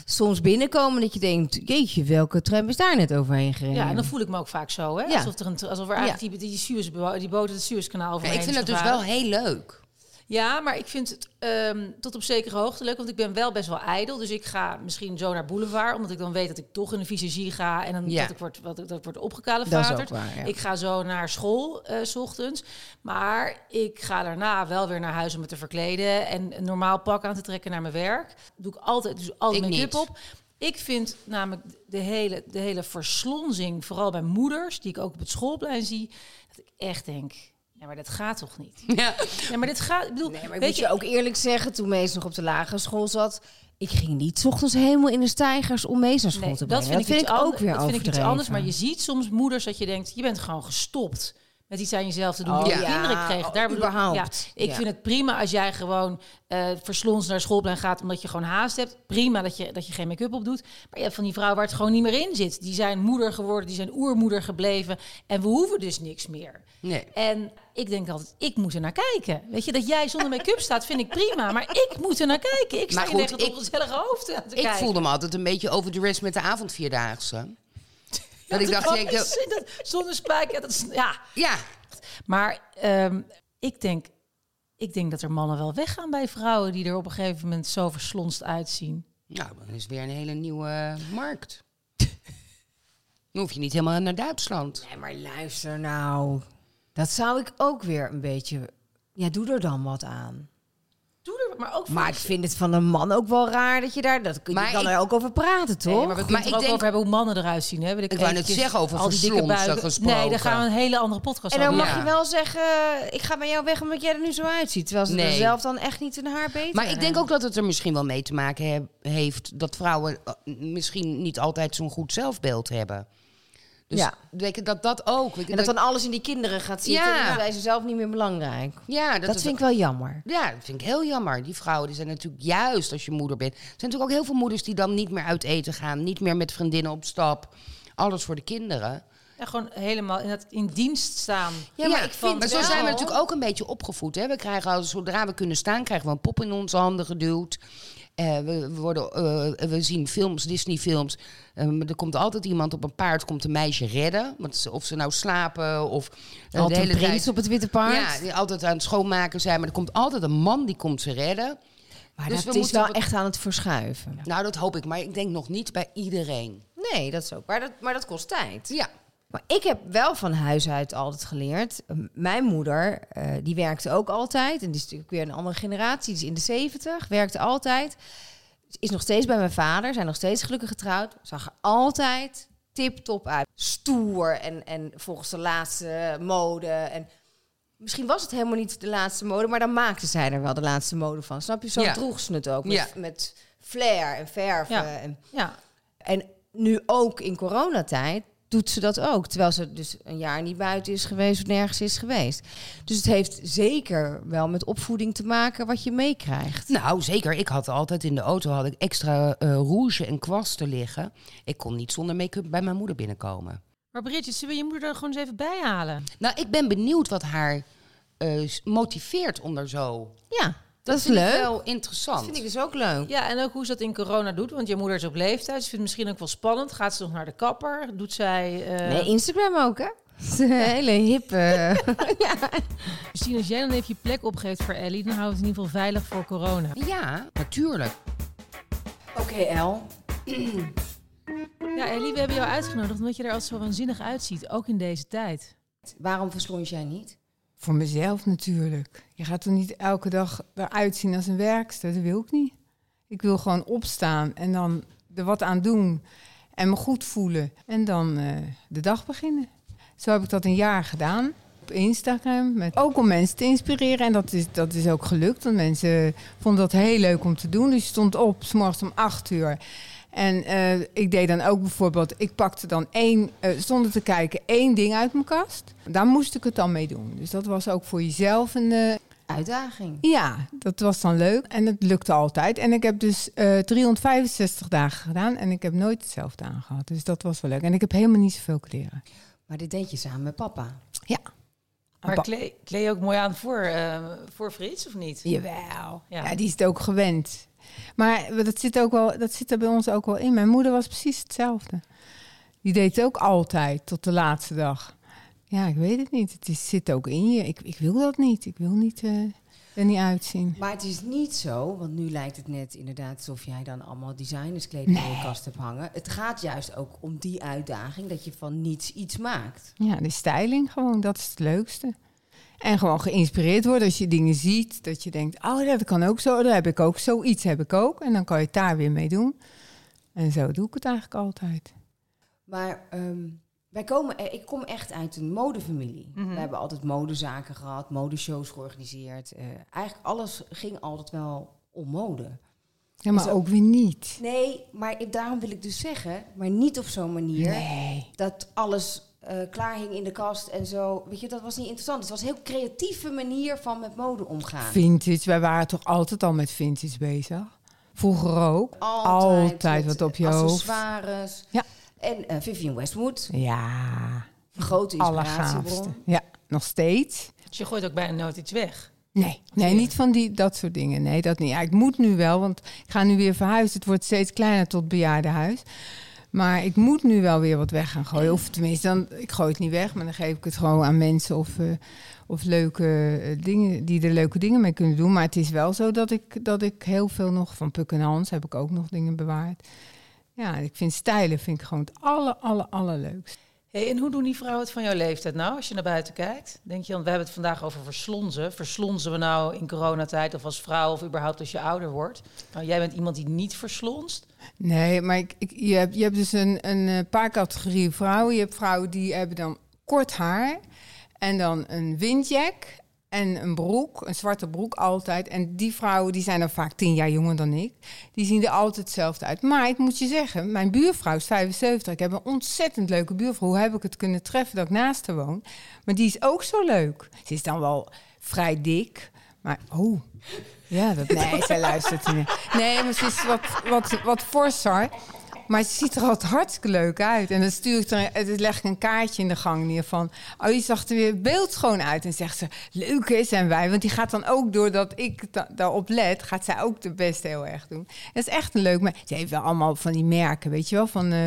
soms binnenkomen dat je denkt, jeetje, welke tram is daar net overheen gereden? Ja, en dan voel ik me ook vaak zo, hè? Ja. Alsof, er een, alsof er eigenlijk die, die, Suez, die boot het Suezkanaal Ja, overheen ik vind het dus wel heel leuk. Ja, maar ik vind het ehm, tot op zekere hoogte leuk, want ik ben wel best wel ijdel. Dus ik ga misschien zo naar Boulevard, omdat ik dan weet dat ik toch in een visagie ga en dan Ja. dat ik word, wat, dat ik word opgekalefaterd. ja. Ik ga zo naar school eh, s ochtends, maar ik ga daarna wel weer naar huis om me te verkleden en een normaal pak aan te trekken naar mijn werk. Doe ik altijd, dus altijd make-up niet. op. Ik vind namelijk de hele, de hele verslonzing, vooral bij moeders, die ik ook op het schoolplein zie, dat ik echt denk, ja, maar dat gaat toch niet? Ja. Ja, maar dit gaat, ik bedoel, Nee, maar ik weet moet je ook eerlijk zeggen, toen Mees nog op de lagere school zat... Ik ging niet ochtends helemaal in de stijgers om Mees naar school Nee, te dat brengen. vind, ik, ook weer dat vind ik iets anders. Maar je ziet soms moeders dat je denkt, je bent gewoon gestopt met iets aan jezelf te doen. Oh, die ja. kinderen kregen. Oh, Daar bedoel. Ja, ik vind het prima als jij gewoon eh verslons naar schoolplein gaat omdat je gewoon haast hebt. Prima dat je, dat je geen make-up op doet. Maar je hebt van die vrouwen waar het gewoon niet meer in zit. Die zijn moeder geworden, die zijn oermoeder gebleven. En we hoeven dus niks meer. Nee. En ik denk altijd, ik moet er naar kijken. Weet je, dat jij zonder make-up staat, vind ik prima. Maar ik moet er naar kijken. Ik sta Maar goed, het ik- ongezellige hoofd te Ik kijken. voelde me altijd een beetje overdressed met de avondvierdaagse. Dat ik dacht, dat ik, dat- zonder spijker, dat is, ja. ja, Maar ehm, ik, denk, ik denk dat er mannen wel weggaan bij vrouwen die er op een gegeven moment zo verslonst uitzien. nou, dan is weer een hele nieuwe markt. Dan hoef je niet helemaal naar Duitsland. Nee, maar luister nou. Dat zou ik ook weer een beetje... Ja, doe er dan wat aan. Maar ook Maar ik vind het van een man ook wel raar dat je daar... Dat, Maar je kan ik- er ook over praten, toch? Nee, maar we kunnen Maar het er ik ook denk- over hebben hoe mannen eruit zien. Hè? Wil Ik wou net eventjes zeggen, over al die dikke verslonsen buiken- gesproken. Nee, daar gaan we een hele andere podcast En dan over mag Ja. je wel zeggen, ik ga bij jou weg omdat jij er nu zo uitziet. Terwijl ze er Nee. zelf dan echt niet een haar beter Maar ik denk ook dat het er misschien wel mee te maken heb- heeft dat vrouwen eh, misschien niet altijd zo'n goed zelfbeeld hebben. Dus Ja. weet je, dat dat ook. En dat dan alles in die kinderen gaat zitten Ja. en dan zijn ze zelf niet meer belangrijk. ja, dat, Dat, vind ik wel jammer. Ja, dat vind ik heel jammer. Die vrouwen die zijn natuurlijk juist als je moeder bent. Er zijn natuurlijk ook heel veel moeders die dan niet meer uit eten gaan, niet meer met vriendinnen op stap. Alles voor de kinderen. En gewoon helemaal in, het, in dienst staan. Ja, maar, ik vind maar zo wel- zijn we natuurlijk ook een beetje opgevoed. Hè? We krijgen al, zodra we kunnen staan, krijgen we een pop in onze handen geduwd. Eh, we, we, worden, eh, we zien films, Disney-films. Eh, maar er komt altijd iemand op een paard, komt een meisje redden. Want ze- of ze nou slapen of Altijd de hele een prins tijd. op het witte paard. Ja, die altijd aan het schoonmaken zijn. Maar er komt altijd een man die komt ze redden. maar dus dat we is moeten wel wat- echt aan het verschuiven. Nou, dat hoop ik. Maar ik denk nog niet bij iedereen. Nee, dat is ook. Maar dat, maar dat kost tijd. Ja. Maar ik heb wel van huis uit altijd geleerd. Mijn moeder, eh, die werkte ook altijd. En die is natuurlijk weer een andere generatie. Die is in de zeventig, werkte altijd. Is nog steeds bij mijn vader, zijn nog steeds gelukkig getrouwd. Zag er altijd tip-top uit. Stoer en, en volgens de laatste mode. En misschien was het helemaal niet de laatste mode, maar dan maakte zij er wel de laatste mode van. Snap je? Zo Ja. droeg ze het ook. Met, Ja. met flair en verven. Ja. En, Ja, en nu ook in coronatijd doet ze dat ook. Terwijl ze dus een jaar niet buiten is geweest of nergens is geweest. Dus het heeft zeker wel met opvoeding te maken wat je meekrijgt. Nou, zeker. Ik had altijd in de auto had ik extra eh, rouge en kwasten liggen. Ik kon niet zonder make-up bij mijn moeder binnenkomen. maar Bridget, zullen we je moeder er gewoon eens even bij halen? Nou, ik ben benieuwd wat haar eh, motiveert om er zo... Ja, dat, is vind ik leuk. wel Dat interessant. vind ik dus ook leuk. Ja, en ook hoe ze dat in corona doet. Want je moeder is op leeftijd. Ze vindt het misschien ook wel spannend. Gaat ze nog naar de kapper? Doet zij... eh Nee, Instagram ook, hè? Het is een hele hippe... ja. Misschien als jij dan even je plek opgeeft voor Ellie... dan houdt het in ieder geval veilig voor corona. Ja, natuurlijk. Oké, El. Ja, Ellie, we hebben jou uitgenodigd... omdat je er altijd zo waanzinnig uitziet. Ook in deze tijd. Waarom verslond jij niet? Voor mezelf natuurlijk. Je gaat toch niet elke dag eruit zien als een werkster? Dat wil ik niet. Ik wil gewoon opstaan en dan er wat aan doen. En me goed voelen. En dan eh, de dag beginnen. Zo heb ik dat een jaar gedaan. Op Instagram. Met, ook om mensen te inspireren. En dat is, dat is ook gelukt. Want mensen vonden dat heel leuk om te doen. Dus je stond op, s morgens om acht uur. En eh, ik deed dan ook bijvoorbeeld, ik pakte dan één, eh, zonder te kijken, één ding uit mijn kast. Daar moest ik het dan mee doen. Dus dat was ook voor jezelf een. eh, Uitdaging. ja, dat was dan leuk. En het lukte altijd. En ik heb dus eh 365 dagen gedaan en ik heb nooit hetzelfde aangehad. Dus dat was wel leuk. En ik heb helemaal niet zoveel kleren. Maar dit deed je samen met papa. Ja. Maar kleed, je ook mooi aan voor, eh, voor Frits, of niet? Jawel. Ja. Ja. die is het ook gewend. Maar dat zit, ook wel, dat zit er bij ons ook wel in. Mijn moeder was precies hetzelfde. Die deed het ook altijd tot de laatste dag. Ja, ik weet het niet. Het is, zit ook in je. Ik, ik wil dat niet. Ik wil niet, eh, er niet uitzien. Maar het is niet zo, want nu lijkt het net inderdaad alsof jij dan allemaal designerskleding in je kast hebt hangen. Het gaat juist ook om die uitdaging dat je van niets iets maakt. Ja, de styling gewoon, dat is het leukste. En gewoon geïnspireerd worden als je dingen ziet. Dat je denkt, oh, dat kan ook zo. Dat heb ik ook. Zoiets heb ik ook. En dan kan je het daar weer mee doen. En zo doe ik het eigenlijk altijd. Maar ehm, wij komen, eh, ik kom echt uit een modefamilie. Mhm. We hebben altijd modezaken gehad, modeshows georganiseerd. Eh, eigenlijk alles ging altijd wel om mode. Ja, maar ook weer niet. Nee, maar ik- daarom wil ik dus zeggen, maar niet op zo'n manier Nee. dat alles eh, klaar hing in de kast en zo. Weet je, dat was niet interessant. Het was een heel creatieve manier van met mode omgaan. Vintage, wij waren toch altijd al met vintage bezig? Vroeger ook. Altijd, Altijd wat op je hoofd. accessoires. Ja. En eh, Vivian Westwood, Ja, een grote allergaafste. inspiratiebron. Ja, nog steeds. Dus je gooit ook bijna nooit iets weg. Nee, nee, niet van die, dat soort dingen. Nee, dat niet. Ja, ik moet nu wel, want ik ga nu weer verhuizen. Het wordt steeds kleiner tot bejaardenhuis. Maar ik moet nu wel weer wat weg gaan gooien. Of tenminste, dan, ik gooi het niet weg, maar dan geef ik het gewoon aan mensen of, eh, of leuke eh, dingen die er leuke dingen mee kunnen doen. Maar het is wel zo dat ik, dat ik heel veel nog van Puk en Hans heb ik ook nog dingen bewaard. Ja, ik vind stijlen vind ik gewoon het aller, aller, allerleukst. En hoe doen die vrouwen het van jouw leeftijd nou, als je naar buiten kijkt? Denk je, we hebben het vandaag over verslonzen. Verslonzen we nou in coronatijd of als vrouw of überhaupt als je ouder wordt? Nou, jij bent iemand die niet verslonst. Nee, maar ik, ik, je, hebt, je hebt dus een, een eh, paar categorieën vrouwen. Je hebt vrouwen die hebben dan kort haar en dan een windjack en een broek, een zwarte broek altijd. En die vrouwen die zijn dan vaak tien jaar jonger dan ik. Die zien er altijd hetzelfde uit. Maar ik moet je zeggen, mijn buurvrouw is 75. Ik heb een ontzettend leuke buurvrouw. Hoe heb ik het kunnen treffen dat ik naast haar woon? Maar die is ook zo leuk. Ze is dan wel vrij dik, maar oh... Ja, dat, nee, zij luistert niet. Nee, maar ze is wat, wat, wat forser. Maar ze ziet er altijd hartstikke leuk uit. En dan stuur ik er, leg ik een kaartje in de gang neer van... Oh, je zag er weer beeldschoon uit. En zegt ze, leuk hè, zijn wij. Want die gaat dan ook, doordat ik da- daarop let... gaat zij ook de best heel erg doen. Dat is echt een leuk... Maar ze heeft wel allemaal van die merken, weet je wel? Van, eh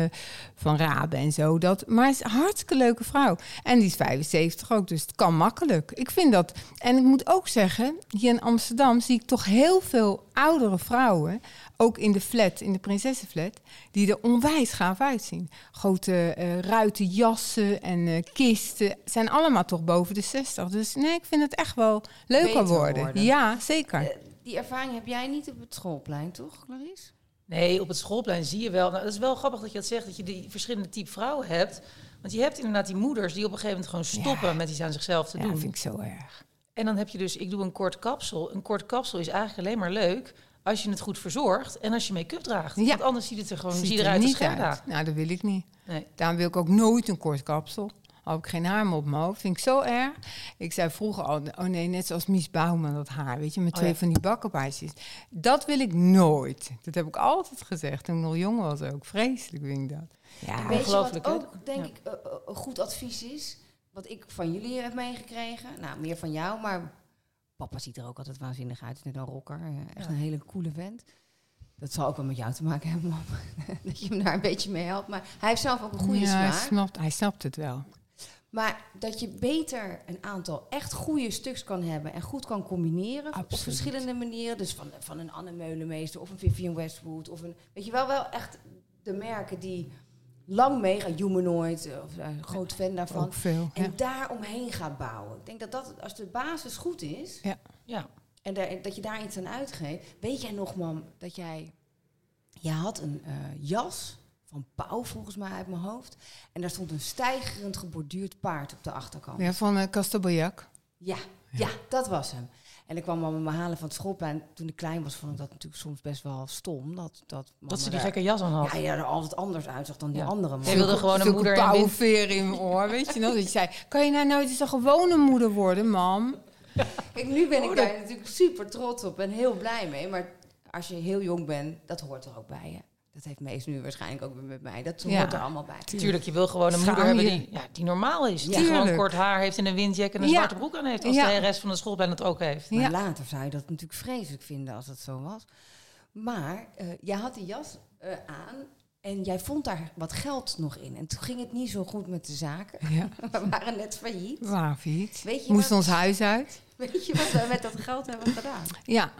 van Raben en zo. Dat, maar is een hartstikke leuke vrouw. En die is 75 ook, dus het kan makkelijk. Ik vind dat... En ik moet ook zeggen, hier in Amsterdam zie ik toch heel veel oudere vrouwen... ook in de flat, in de prinsessenflat... die er onwijs gaaf uitzien. Grote eh, ruiten jassen en eh, kisten. zijn allemaal toch boven de 60. Dus nee, ik vind het echt wel leuker worden. worden. Ja, zeker. Eh, die ervaring heb jij niet op het schoolplein, toch, Clarice? Nee, op het schoolplein zie je wel. Nou, dat is wel grappig dat je dat zegt, dat je die verschillende type vrouwen hebt. Want je hebt inderdaad die moeders die op een gegeven moment gewoon stoppen Ja. met iets aan zichzelf te ja, doen. dat vind ik zo erg. En dan heb je dus, ik doe een kort kapsel. Een kort kapsel is eigenlijk alleen maar leuk als je het goed verzorgt en als je make-up draagt. Ja. Want anders ziet het er gewoon Ziet zie je er eruit als niet uit. Nou, dat wil ik niet. Nee. Daarom wil ik ook nooit een kort kapsel. Heb ik geen haar meer op mijn hoofd. Vind ik zo erg. Ik zei vroeger al, oh nee, net zoals Mies Bouwman, dat haar, weet je, met Oh twee ja. van die bakkenbaardjes. Dat wil ik nooit. Dat heb ik altijd gezegd toen ik nog jong was ook. Vreselijk vind ik dat. Ja, Weet je wat ook, denk Ja. ik, eh, eh, een goed advies is? Wat ik van jullie heb meegekregen. Nou, meer van jou, maar papa ziet er ook altijd waanzinnig uit. Is net een rocker. eh, Echt Ja. een hele coole vent. Dat zal ook wel met jou te maken hebben, dat je hem daar een beetje mee helpt. Maar hij heeft zelf ook een goede ja, hij, smaak. snapt, hij snapt het wel. Maar dat je beter een aantal echt goede stuks kan hebben en goed kan combineren op verschillende manieren. Dus van, van een Anne Meulenmeester of een Vivian Westwood of een, weet je wel, wel echt de merken die lang meegaan, Humanoid, eh, of eh, een groot fan daarvan. Ook veel. En Ja. daar omheen gaat bouwen. Ik denk dat dat, als de basis goed is Ja. en daar, dat je daar iets aan uitgeeft. Weet jij nog, mam, dat jij, jij had een eh, jas van Pauw volgens mij uit mijn hoofd. En daar stond een stijgerend geborduurd paard op de achterkant. Ja, van uh, Castelbajak. Ja, ja, dat was hem. En ik kwam mama me halen van het schoolplein. Toen ik klein was, vond ik dat natuurlijk soms best wel stom. Dat, dat, Dat ze die gekke jas aan had. Ja, ja, er altijd anders uitzag dan die Ja. andere man. Jij wilde gewoon een moeder en pauwveer in mijn oor, weet je nog? Dat je zei, kan je nou nooit eens een gewone moeder worden, mam? Kijk, nu ben ik daar natuurlijk super trots op en heel blij mee. Maar als je heel jong bent, dat hoort er ook bij je. Dat heeft Mees nu waarschijnlijk ook weer met mij. Dat Ja. hoort er allemaal bij. Tuurlijk, je wil gewoon een Schaam moeder hebben die, ja, die normaal is. Die gewoon kort haar heeft en een windjack en een Ja. zwarte broek aan heeft. Als Ja. de rest van de schoolplein dat ook heeft. Maar Ja. later zou je dat natuurlijk vreselijk vinden als dat zo was. Maar eh, jij had die jas eh, aan en jij vond daar wat geld nog in. En toen ging het niet zo goed met de zaken. Ja, We waren net failliet. waar iets. Weet je, Moest wat, ons huis uit. weet je wat we met dat geld hebben gedaan? Ja,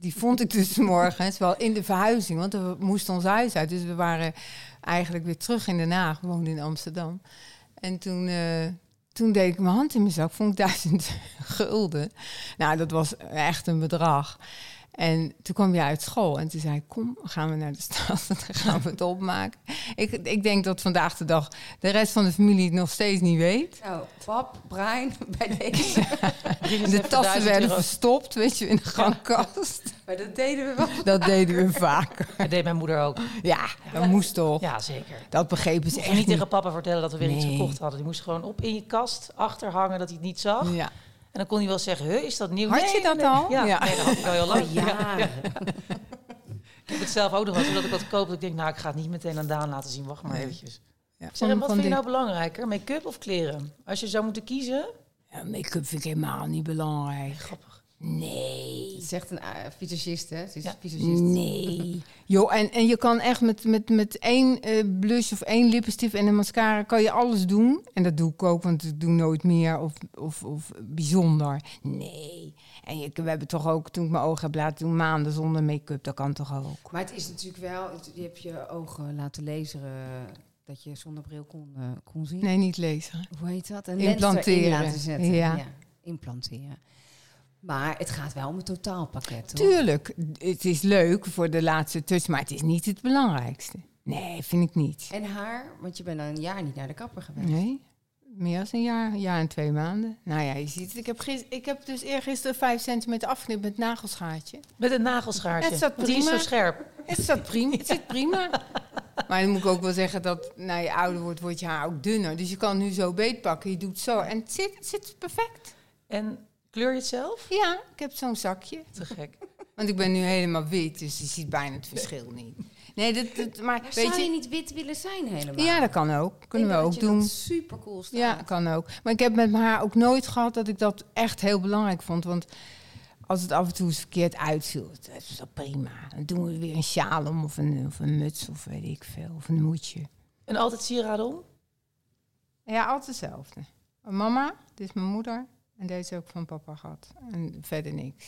die vond ik dus morgens wel in de verhuizing, want we moesten ons huis uit. Dus we waren eigenlijk weer terug in Den Haag, woonden in Amsterdam. En toen, eh, toen deed ik mijn hand in mijn zak, vond ik duizend gulden. Nou, dat was echt een bedrag. En toen kwam je uit school en toen zei ik, kom, gaan we naar de stad en dan gaan we het opmaken. Ik, ik denk dat vandaag de dag de rest van de familie het nog steeds niet weet. Nou, pap, Brian, bij deze. De tassen werden verstopt, weet je, in de gangkast. maar dat deden we wel. Dat deden we vaker. Dat deed mijn moeder ook. Ja, dat moest toch. Ja, zeker. Dat begrepen ze echt niet niet. tegen papa vertellen dat we weer iets gekocht hadden. Die moest gewoon op in je kast achterhangen dat hij het niet zag. Ja. Dan kon hij wel zeggen, is dat nieuw? Had Nee, je dat nee, al? Ja, Ja. Nee, dat had ik al heel lang. Oh, jaren. Ik heb het zelf ook nog wel, zodat ik wat koop. Dat ik denk, nou, ik ga het niet meteen aan Daan laten zien. Wacht maar eventjes. Ja, Zeg, wat vind je nou belangrijker? Make-up of kleren? Als je zou moeten kiezen? Ja, make-up vind ik helemaal niet belangrijk. Grappig. Nee. Echt een uh, visagist, hè? Ze is Ja. Nee. Jo, en, en je kan echt met, met, met één eh, blush of één lippenstift en een mascara kan je alles doen. En dat doe ik ook, want ik doe nooit meer of, of, of bijzonder. Nee. En je, we hebben toch ook, toen ik mijn ogen heb laten doen, maanden zonder make-up. Dat kan toch ook? Maar het is natuurlijk wel, je hebt je ogen laten lezen dat je zonder bril kon, eh, kon zien. Nee, niet lezen. Hoe heet dat? Een Implanteren. laten zetten. Ja. Ja. implanteren. Maar het gaat wel om het totaalpakket, toch? Tuurlijk, het is leuk voor de laatste touch, maar het is niet het belangrijkste. Nee, vind ik niet. En haar, want je bent al een jaar niet naar de kapper geweest. Nee, meer dan een jaar, een jaar en twee maanden. Nou ja, je ziet het. Ik heb, gis- ik heb dus eergisteren vijf centimeter afgeknipt met nagelschaartje. Met een nagelschaartje. Het zat Die is zo prima. scherp. Het zat prima. Het zit prima. Maar dan moet ik ook wel zeggen dat na je ouder wordt, wordt je haar ook dunner. Dus je kan nu zo beetpakken, je doet zo. En het zit, het zit perfect. En kleur je het zelf? Ja, ik heb zo'n zakje. Te gek. Want ik ben nu helemaal wit, dus je ziet bijna het verschil niet. Nee, dat, dat, maar Maar weet zou je je... niet wit willen zijn helemaal? Ja, dat kan ook. Kunnen we Ik ook doen. Dat super cool staat. Ja, kan ook. Maar ik heb met mijn haar ook nooit gehad dat ik dat echt heel belangrijk vond. Want als het af en toe eens verkeerd uitviel, dat is dat prima. Dan doen we er weer een sjaal om of een, of een muts of weet ik veel. Of een moedje. En altijd sieraden om? Ja, altijd hetzelfde. Mama, dit is mijn moeder. En deze ook van papa gehad. En verder niks.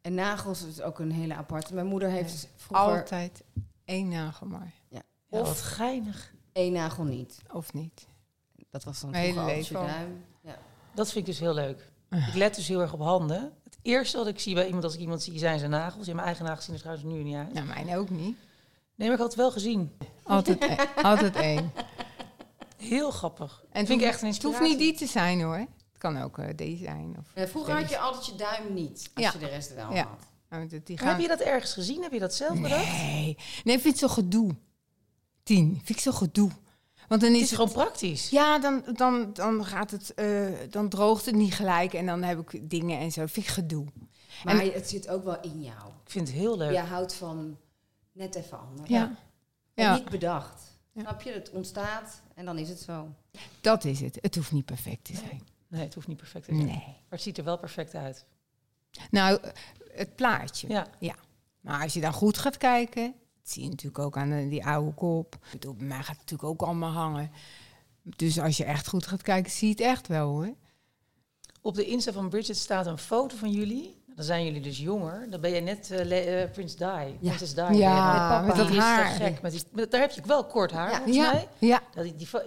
En nagels is ook een hele aparte. Mijn moeder heeft dus vroeger Altijd één nagel maar. Ja, Of- wat geinig. één nagel niet. Of niet. Dat was dan Mijn hele vroeger altijd je leven duim. Ja. Dat vind ik dus heel leuk. Ik let dus heel erg op handen. Het eerste wat ik zie bij iemand als ik iemand zie, zijn zijn nagels. Ja, mijn eigen nagels zien er trouwens nu niet uit. Nou, mijn ook niet. Nee, maar ik had het wel gezien. Altijd, één- altijd één. Heel grappig. En vind ik hoeft- echt een Het hoeft inspiratie. niet die te zijn hoor. Kan ook eh, deze zijn. Of Eh, vroeger had deze. je altijd je duim niet, als Ja. je de rest wel Ja. had. Nou, dat- die Maar heb gaan... je dat ergens gezien? Heb je dat zelf bedacht? Nee. nee, ik vind het zo gedoe. Tien. Vind ik zo gedoe. Want dan Het is is gewoon praktisch. Ja, dan, dan, dan gaat het, eh, dan droogt het niet gelijk en dan heb ik dingen en zo. Vind ik gedoe. Maar En- het zit ook wel in jou. Ik vind het heel leuk. Je houdt van net even anders. Ja. En Ja. niet bedacht. Ja. Snap je? Het ontstaat en dan is het zo. Dat is het. Het hoeft niet perfect te zijn. Nee, het hoeft niet perfect te zijn. Nee. Maar het ziet er wel perfect uit. Nou, het plaatje. Ja. Maar als je dan goed gaat kijken, dat zie je natuurlijk ook aan die oude kop. Ik bedoel, bij mij gaat het natuurlijk ook allemaal hangen. Dus als je echt goed gaat kijken, zie je het echt wel hoor. Op de Insta van Bridget staat een foto van jullie. Dan zijn jullie dus jonger. Dan ben je net eh, le- eh, Prins Di. Prinses Di. ben je Ja, dan. met Die dat is te haar. Gek, met die, met- daar heb je wel kort haar, Ja. volgens Ja, mij. ja. Dat die, die, va-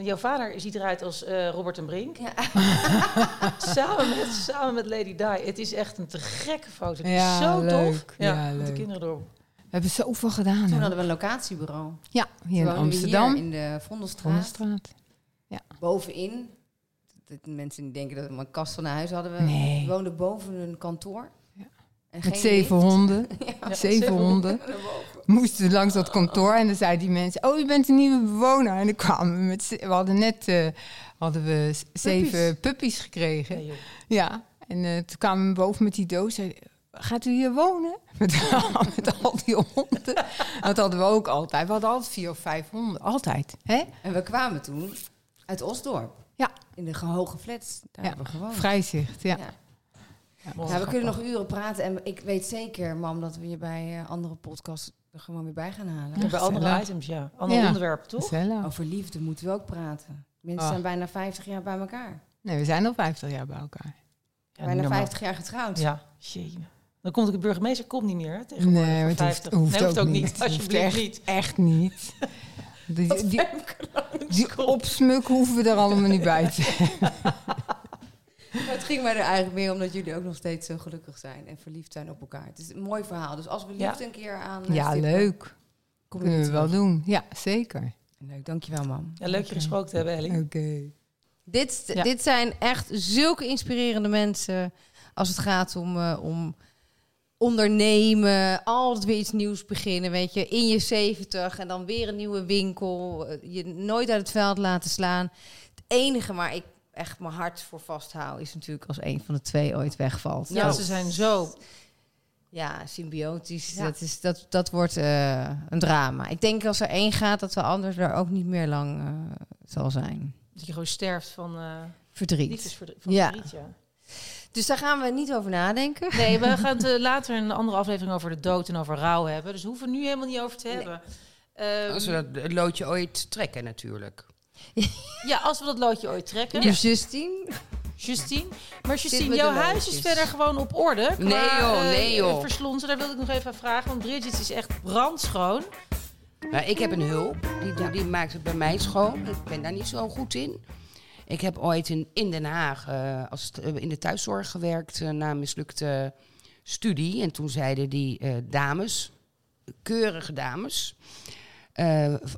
jouw vader ziet eruit als eh, Robert en Brink. Ja. samen, met, samen met Lady Di. Het is echt een te gekke foto. Ja, zo leuk. tof. Ja, Ja, met de leuk. kinderen erop. We hebben zoveel gedaan. Toen hadden we een locatiebureau. Ja, hier Toen in Amsterdam. Hier in de Vondelstraat. Vondelstraat. Bovenin. Dat mensen die denken dat we een kast van een huis hadden. We Nee. woonden boven een kantoor. Ja. En Met zeven lift. honden. Ja, zeven honden. Moesten langs dat kantoor en dan zeiden die mensen: Oh, u bent een nieuwe bewoner. En dan kwamen we met. ze- We hadden net eh, hadden we zeven puppies gekregen. Ja, en eh, toen kwamen we boven met die doos. Zei, Gaat u hier wonen? Met, met al die honden. Dat hadden we ook altijd. We hadden altijd vier of vijf honden. Altijd. Hè? En we kwamen toen uit Osdorp. Ja. In de gehoge flats. Daar Ja, hebben we gewoond. Vrijzicht, ja. Ja. Ja, we kunnen nog uren praten. En ik weet zeker, mam, dat we je bij eh, andere podcasts er gewoon weer bij gaan halen. En bij andere items, ja. Andere Ja. onderwerpen, toch? Gezellig. Over liefde moeten we ook praten. Mensen Ah. zijn bijna 50 jaar bij elkaar. Nee, we zijn al 50 jaar bij elkaar. Ja, bijna niet normaal. 50 jaar getrouwd. Ja, jee. Dan komt de burgemeester komt niet meer, hè, tegenwoordig. Nee, het hoeft, 50. hoeft nee, hoeft ook, ook niet. Alsjeblieft echt, niet. echt niet. Die, die, die opsmuk hoeven we er allemaal niet bij te hebben. Het het ging mij er eigenlijk meer om dat jullie ook nog steeds zo gelukkig zijn en verliefd zijn op elkaar. Het is een mooi verhaal. Dus als we Ja. liefde een keer aan. eh, Ja, stippen, leuk. Kom Kunnen we wel doen. Ja, zeker. Leuk, dankjewel, mam. Ja, leuk je gesproken te hebben, Ellie. Oké. Dit, Ja. dit zijn echt zulke inspirerende mensen als het gaat om, eh, om ondernemen, altijd weer iets nieuws beginnen, weet je, in je zeventig en dan weer een nieuwe winkel, eh, je nooit uit het veld laten slaan. Het enige waar ik echt mijn hart voor vasthoud is natuurlijk als een van de twee ooit wegvalt. Ja, ze zijn zo... ja, symbiotisch. Ja. Dat, is, dat, dat wordt eh, een drama. Ik denk als er één gaat, dat de ander er ook niet meer lang eh, zal zijn. Dat je gewoon sterft van eh Verdriet. Van Ja. verdriet, ja. Dus daar gaan we niet over nadenken. Nee, we gaan het eh, later in een andere aflevering over de dood en over rouw hebben. Dus hoeven we nu helemaal niet over te hebben. Ehm, Als we dat het loodje ooit trekken natuurlijk. ja, als we dat loodje ooit trekken. Dus Justine, Justine. Maar Justine, jouw huis is verder gewoon op orde. Qua, Nee, joh, eh, nee, joh. Verslonzen, daar wilde ik nog even aan vragen. Want Bridget is echt brandschoon. Nou, ik heb een hulp, die, die maakt het bij mij schoon. Ik ben daar niet zo goed in. Ik heb ooit in, in Den Haag eh, als, eh, in de thuiszorg gewerkt eh, na een mislukte studie. En toen zeiden die dames, keurige dames,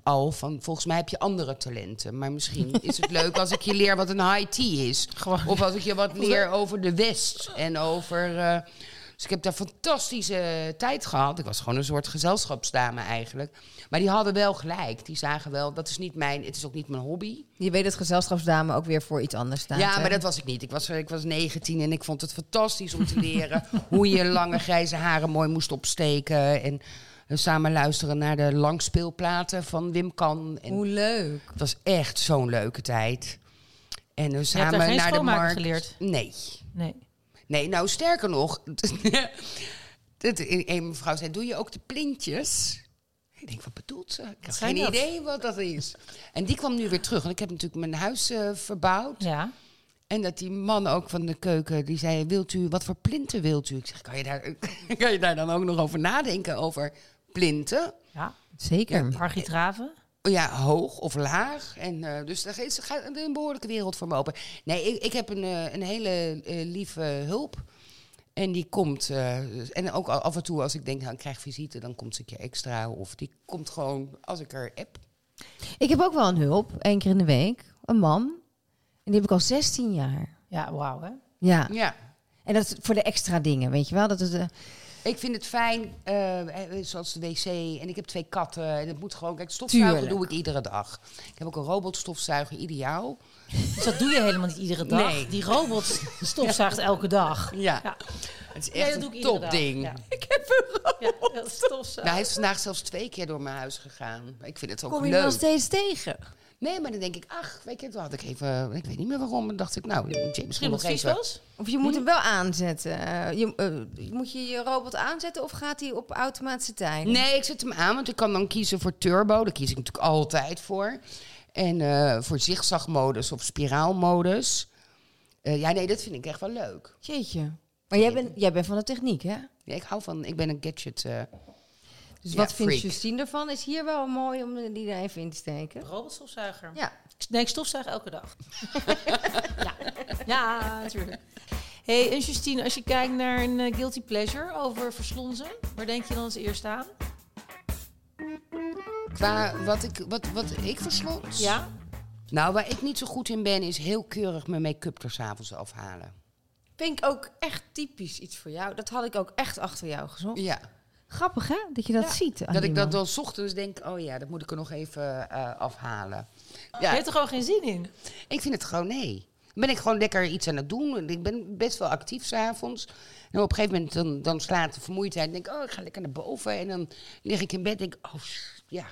al van volgens mij heb je andere talenten. Maar misschien is het leuk als ik je leer wat een high tea is. Gewoon. Of als ik je wat leer over de West en over. Eh, dus ik heb daar fantastische tijd gehad. Ik was gewoon een soort gezelschapsdame eigenlijk. Maar die hadden wel gelijk. Die zagen wel, dat is niet mijn, het is ook niet mijn hobby. je weet dat gezelschapsdame ook weer voor iets anders staat. ja, hè? maar dat was ik niet. Ik was, ik was 19 en ik vond het fantastisch om te leren hoe je lange grijze haren mooi moest opsteken. En eh, samen luisteren naar de langspeelplaten van Wim Kan. En Hoe leuk. het was echt zo'n leuke tijd. En we Je hebt samen naar de markt. geleerd? Nee. Nee. Nee, nou sterker nog. een mevrouw zei, doe je ook de plintjes? Ik denk, wat bedoelt ze? Ik heb geen dat? idee wat dat is. En die kwam nu weer terug. Want ik heb natuurlijk mijn huis eh, verbouwd. Ja. En dat die man ook van de keuken, die zei, wilt u, wat voor plinten wilt u? Ik zeg, kan je daar, kan je daar dan ook nog over nadenken, over plinten? Ja. Zeker. Architraven. Ja, hoog of laag. En, eh, dus daar is- gaat een behoorlijke wereld voor me open. Nee, ik, ik heb een, eh, een hele eh, lieve hulp. En die komt, eh, en ook af en toe als ik denk, nou, ik krijg visite, dan komt ze een keer extra. Of die komt gewoon als ik er heb. Ik heb ook wel een hulp, één keer in de week. Een man. En die heb ik al 16 jaar. Ja, wauw hè. Ja. Ja, En dat is voor de extra dingen, weet je wel? Dat is, ik vind het fijn, eh, eh, zoals de wc. En ik heb twee katten. En het moet gewoon, kijk, stofzuigen Tuurlijk. doe ik iedere dag. Ik heb ook een robotstofzuiger, ideaal. Dus dat doe je helemaal niet iedere dag. Nee. Die robot stofzuigt elke dag. Ja, Ja. het is Nee, echt dat doe ik een iedere dag. topding. Ja. Ik heb een robot. Ja, dat. Nou, hij is vandaag zelfs twee keer door mijn huis gegaan. Ik vind het ook Kom je leuk. nog steeds tegen? Nee, maar dan denk ik, ach, weet je, toen had ik even, ik weet niet meer waarom, dan dacht ik, nou, misschien wat nog even. was? Of je moet hem wel aanzetten. Eh, je, eh, moet je je robot aanzetten of gaat hij op automatische tijden? Nee, ik zet hem aan, want ik kan dan kiezen voor turbo. Daar kies ik natuurlijk altijd voor. En eh, voor zigzagmodus of spiraalmodus. Eh, ja, nee, dat vind ik echt wel leuk. Jeetje. Maar jij bent, jij bent van de techniek, hè? Ja, ik hou van, ik ben een gadget. Dus Ja, wat vindt freak. Justine ervan? Is hier wel mooi om die er even in te steken? Robotstofzuiger. Ja. Nee, ik stofzuig elke dag. ja. ja, natuurlijk. hey, en Justine, als je kijkt naar een eh, guilty pleasure over verslonzen, waar denk je dan als eerste aan? qua wat ik, wat, wat ik verslond. Ja? Nou, waar ik niet zo goed in ben, is heel keurig mijn make-up er s'avonds afhalen. Vind ik ook echt typisch iets voor jou. Dat had ik ook echt achter jou gezocht. Ja. Grappig, hè? Dat je dat Ja, ziet. Dat ik dat 's ochtends denk, oh ja, dat moet ik er nog even eh, afhalen. Je Ja, hebt er gewoon geen zin in. ik vind het gewoon nee. Dan ben ik gewoon lekker iets aan het doen. Ik ben best wel actief s'avonds. En op een gegeven moment dan, dan slaat de vermoeidheid. En denk ik, oh, ik ga lekker naar boven. En dan lig ik in bed en denk ik, oh, ja,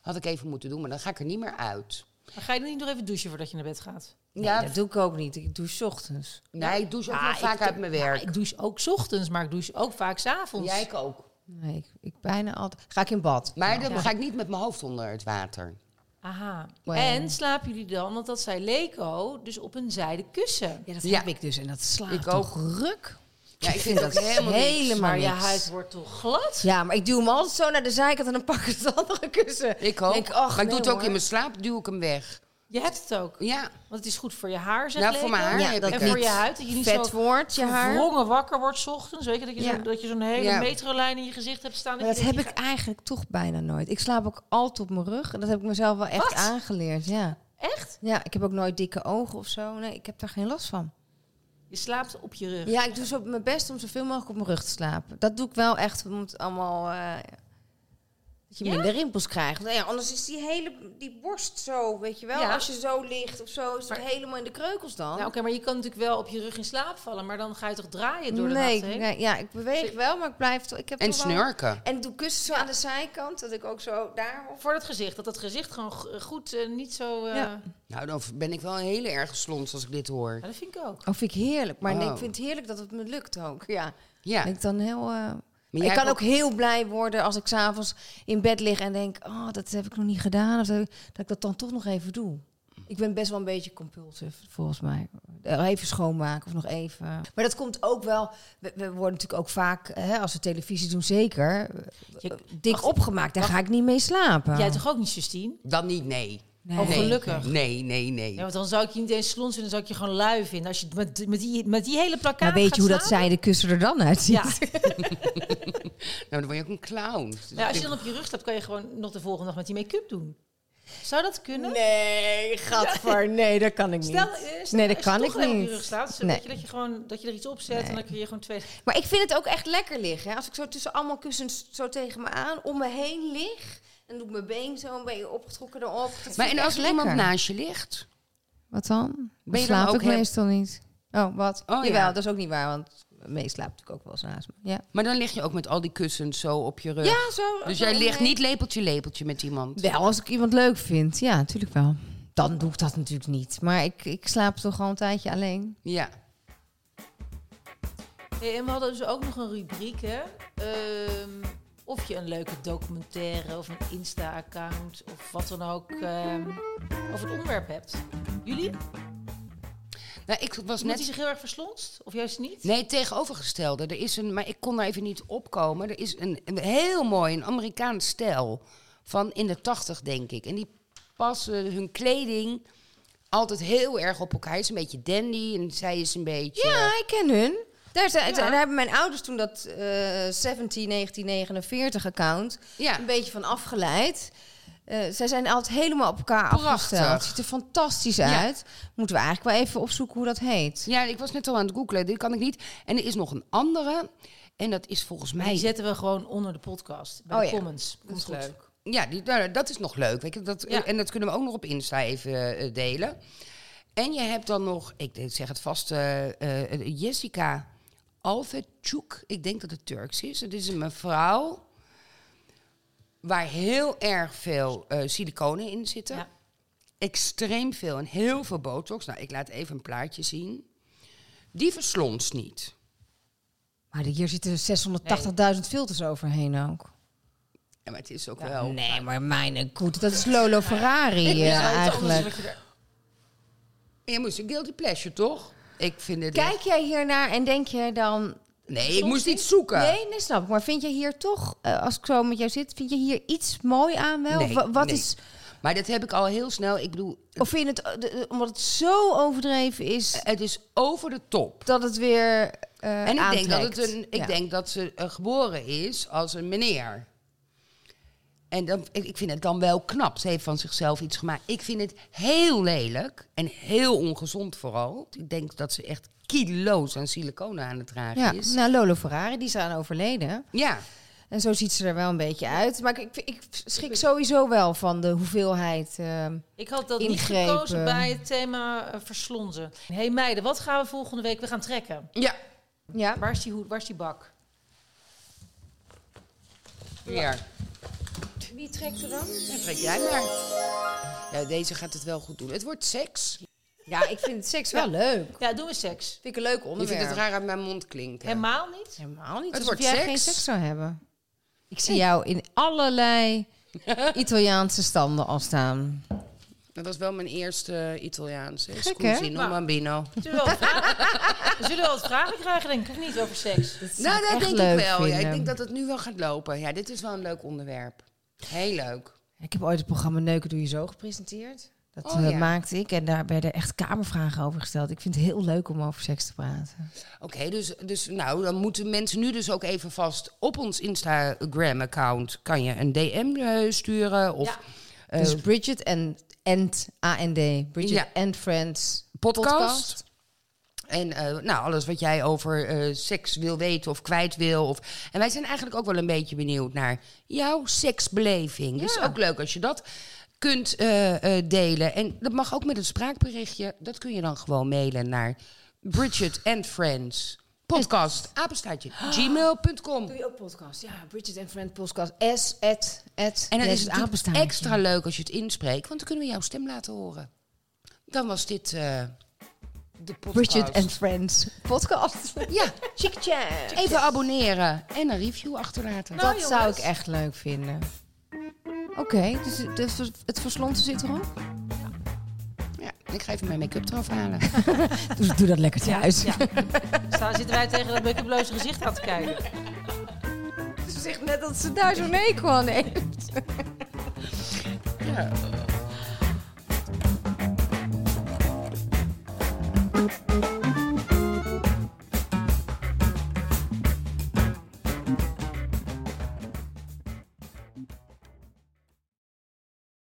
had ik even moeten doen. Maar dan ga ik er niet meer uit. Maar ga je dan niet nog even douchen voordat je naar bed gaat? Nee, ja, dat doe ik ook niet. Ik 's ochtends. nee, ik douche ook wel vaak uit mijn werk. Ja, ik douche ook 's ochtends, maar ik douche ook vaak 's avonds. Jij ik ook. Nee, ik, ik bijna altijd. Ga ik in bad. Maar dan Ja. ga ik niet met mijn hoofd onder het water. Aha. Well. En slapen jullie dan, want dat zei Leko, dus op een zijde kussen. Ja, dat Ja. heb ik dus. En dat slaat Ik toch ook. ruk. Ja, ik vind dat helemaal niks. helemaal Maar je huid wordt toch glad? Ja, maar ik duw hem altijd zo naar de zijkant en dan pak ik het andere kussen. Ik ook. Denk, maar ik doe het ook hoor. in mijn slaap, duw ik hem weg. Je hebt het ook. Ja, Want het is goed voor je haar, zeg Nou, voor mijn haar Ja, heb en ik voor je huid. Dat je niet Vet zo wordt, je haar. verwrongen wakker wordt 's ochtends. Weet je, dat je, Ja. zo, dat je zo'n hele Ja. metrolijn in je gezicht hebt staan. Maar dat denkt, heb ik eigenlijk toch bijna nooit. Ik slaap ook altijd op mijn rug. En dat heb ik mezelf wel echt Wat? aangeleerd, ja. Echt? Ja, ik heb ook nooit dikke ogen of zo. Nee, ik heb daar geen last van. Je slaapt op je rug. Ja, ik doe zo mijn best om zoveel mogelijk op mijn rug te slapen. Dat doe ik wel echt om het allemaal... eh, dat je Ja? minder rimpels krijgt. Ja, anders is die hele die borst zo, weet je wel. Ja. Als je zo ligt of zo, is het Maar- helemaal in de kreukels dan. Nou, oké, maar je kan natuurlijk wel op je rug in slaap vallen. Maar dan ga je toch draaien door de nee, nacht heen? nee, ja, ik beweeg wel, maar ik blijf toch... Ik heb en toch wel- snurken. En doe kussen zo aan de zijkant, dat ik ook zo daar... Voor het gezicht. Dat het gezicht gewoon goed, eh, niet zo... eh, Ja. Nou, dan ben ik wel heel erg slons als ik dit hoor. ja, dat vind ik ook. Oh, vind ik heerlijk. Maar nee, ik vind het heerlijk dat het me lukt ook. Ja. Ja, Ben ik dan heel... eh, maar ik kan ook heel blij worden als ik s'avonds in bed lig en denk... Oh, dat heb ik nog niet gedaan. Of dat, dat ik dat dan toch nog even doe. Ik ben best wel een beetje compulsive, volgens mij. Eh, Even schoonmaken of nog even. Maar dat komt ook wel... We, we worden natuurlijk ook vaak, hè, als we televisie doen, zeker... eh, Je- dik wacht, opgemaakt. Daar wacht. ga ik niet mee slapen. Jij toch ook niet, Justine? Dan niet, nee. Nee. Oh, nee. gelukkig. Nee, nee, nee. Ja, want dan zou ik je niet eens slons vinden, dan zou ik je gewoon lui vinden. Als je met, met, die, met die hele plakkaat Maar weet gaat je hoe dat zijde kussen er dan uitziet? Ja. Nou, dan word je ook een clown. Dus ja, als je dan op je rug slaapt, kan je gewoon nog de volgende dag met die make-up doen. Zou dat kunnen? Nee, gadver. Nee, dat kan ik niet. Stel, eh, stel Nee, dat kan ik niet. je rug slaat, Nee. dat, je, dat, je gewoon, dat je er iets op zet en dan kun je gewoon twee... Maar ik vind het ook echt lekker liggen. Hè? Als ik zo tussen allemaal kussens zo tegen me aan, om me heen lig... en doe ik mijn been zo een beetje opgetrokken erop. Dat Maar en als iemand naast je ligt? Wat dan? Ben je ook meestal niet. Oh, wat? Oh, Jawel, ja. dat is ook niet waar, want mee slaapt natuurlijk ook wel eens naast me. Ja, Maar dan lig je ook met al die kussens zo op je rug. ja zo. Dus jij ligt omheen. niet lepeltje, lepeltje met iemand? Wel, als ik iemand leuk vind. Ja, natuurlijk wel. Dan doe ik dat natuurlijk niet. Maar ik, ik slaap toch al een tijdje alleen. Ja. Hey, en we hadden dus ook nog een rubriek, hè. Ehm, of je een leuke documentaire of een Insta-account of wat dan ook ehm, over het onderwerp hebt. Jullie? Nou, ik was Net die net... zich heel erg verslonst? Of juist niet? Nee, tegenovergestelde. Er is een, maar ik kon daar even niet opkomen. Er is een, een heel mooi, een Amerikaans stijl van in de tachtig, denk ik. En die passen hun kleding altijd heel erg op elkaar. Hij is een beetje dandy en zij is een beetje... Ja, ik ken hun. Daar, zijn, Ja. daar hebben mijn ouders toen dat eh 17 1949 account Ja. een beetje van afgeleid. Eh, zij zijn altijd helemaal op elkaar Prachtig. afgesteld. Het ziet er fantastisch Ja. uit. Moeten we eigenlijk wel even opzoeken hoe dat heet. Ja, ik was net al aan het googlen. Dit kan ik niet. En er is nog een andere. En dat is volgens Die mij... zetten we gewoon onder de podcast. Bij Oh de ja, comments. Dat Komt is goed. leuk. Ja, die, nou, dat is nog leuk. Weet je? Dat, Ja. En dat kunnen we ook nog op Insta even eh, delen. En je hebt dan nog, ik zeg het vast, eh, eh, Jessica Alvetçuk. Ik denk dat het Turks is. Het is een mevrouw waar heel erg veel eh siliconen in zitten. Ja. Extreem veel en heel veel botox. Nou, ik laat even een plaatje zien. Die verslonst niet. Maar hier zitten 680.000 filters overheen ook. Ja, maar het is ook wel... Nee, maar mijn goed, dat is Lolo Ferrari eh, Ja, eigenlijk. Je moest een guilty pleasure, toch? Ik vind het... Kijk jij hiernaar en denk je dan... Nee, ik moest iets zoeken. Nee, nee, snap ik. Maar vind je hier toch, eh, als ik zo met jou zit, vind je hier iets mooi aan wel? Nee, Of wat nee. is... Maar dat heb ik al heel snel. Ik bedoel, Of vind je het, eh, omdat het zo overdreven is, het is over de top. dat het weer eh En ik denk dat, het een, ik Ja. denk dat ze eh, geboren is als een meneer. En dan, ik, ik vind het dan wel knap. Ze heeft van zichzelf iets gemaakt. Ik vind het heel lelijk en heel ongezond vooral. Ik denk dat ze echt kilo's aan siliconen aan het dragen Ja, is. nou Lolo Ferrari, die is aan overleden. Ja, En zo ziet ze er wel een beetje uit. Maar ik, ik, ik schrik sowieso wel van de hoeveelheid. eh, Ik had dat Ingrepen. niet gekozen bij het thema uh, verslonzen. hey meiden, wat gaan we volgende week? We gaan trekken. ja. ja. Waar is die, hoed, waar is die bak? Hier. Wie trekt er dan? Dan trek jij maar. Ja, deze gaat het wel goed doen. Het wordt seks. Ja, ik vind seks wel leuk. Ja, doen we seks. Vind ik een leuk Je onderwerp. vindt het raar uit mijn mond klinken. Helemaal niet? Helemaal niet. Het alsof wordt jij seks. geen seks zou hebben. Ik zie jou in allerlei Italiaanse standen al staan. Dat was wel mijn eerste Italiaanse. Gek, hè? Scusi, non bambino. Zullen we wel wat vragen, we zullen wel wat vragen krijgen, denk ik, of niet, over seks? Nou, dat echt denk leuk ik wel. Ja, ik denk dat het nu wel gaat lopen. Ja, dit is wel een leuk onderwerp. Heel leuk. Ik heb ooit het programma Neuken Doe Je Zo gepresenteerd. Dat Oh, eh, ja. maakte ik en daar werden echt kamervragen over gesteld. Ik vind het heel leuk om over seks te praten. Oké, dus, dus nou, dan moeten mensen nu dus ook even vast op ons Instagram-account kan je een DM eh, sturen of eh, dus Bridget en and, A-N-D. Bridget Ja. and Friends podcast. En eh, nou, alles wat jij over eh, seks wil weten of kwijt wil. Of... En wij zijn eigenlijk ook wel een beetje benieuwd naar jouw seksbeleving. Dus ook leuk als je dat kunt eh, delen. En dat mag ook met een spraakberichtje. Dat kun je dan gewoon mailen naar Bridget and Friends podcast, apenstaartje, gmail.com. Doe je ook podcast? Ja, Bridget and Friends podcast. S, at, at. En dan is het extra leuk als je het inspreekt, want dan kunnen we jouw stem laten horen. Dan was dit eh, de podcast. Bridget and Friends podcast. Ja, Chick chat. even abonneren en een review achterlaten. Dat zou ik echt leuk vinden. Oké, dus het, verslonsen zit erop? Ik ga even mijn make-up eraf halen. dus doe dat lekker thuis. Ja, zitten wij tegen dat make-uploze gezicht aan te kijken. Ze zegt net dat ze daar zo mee kwam heeft. ja.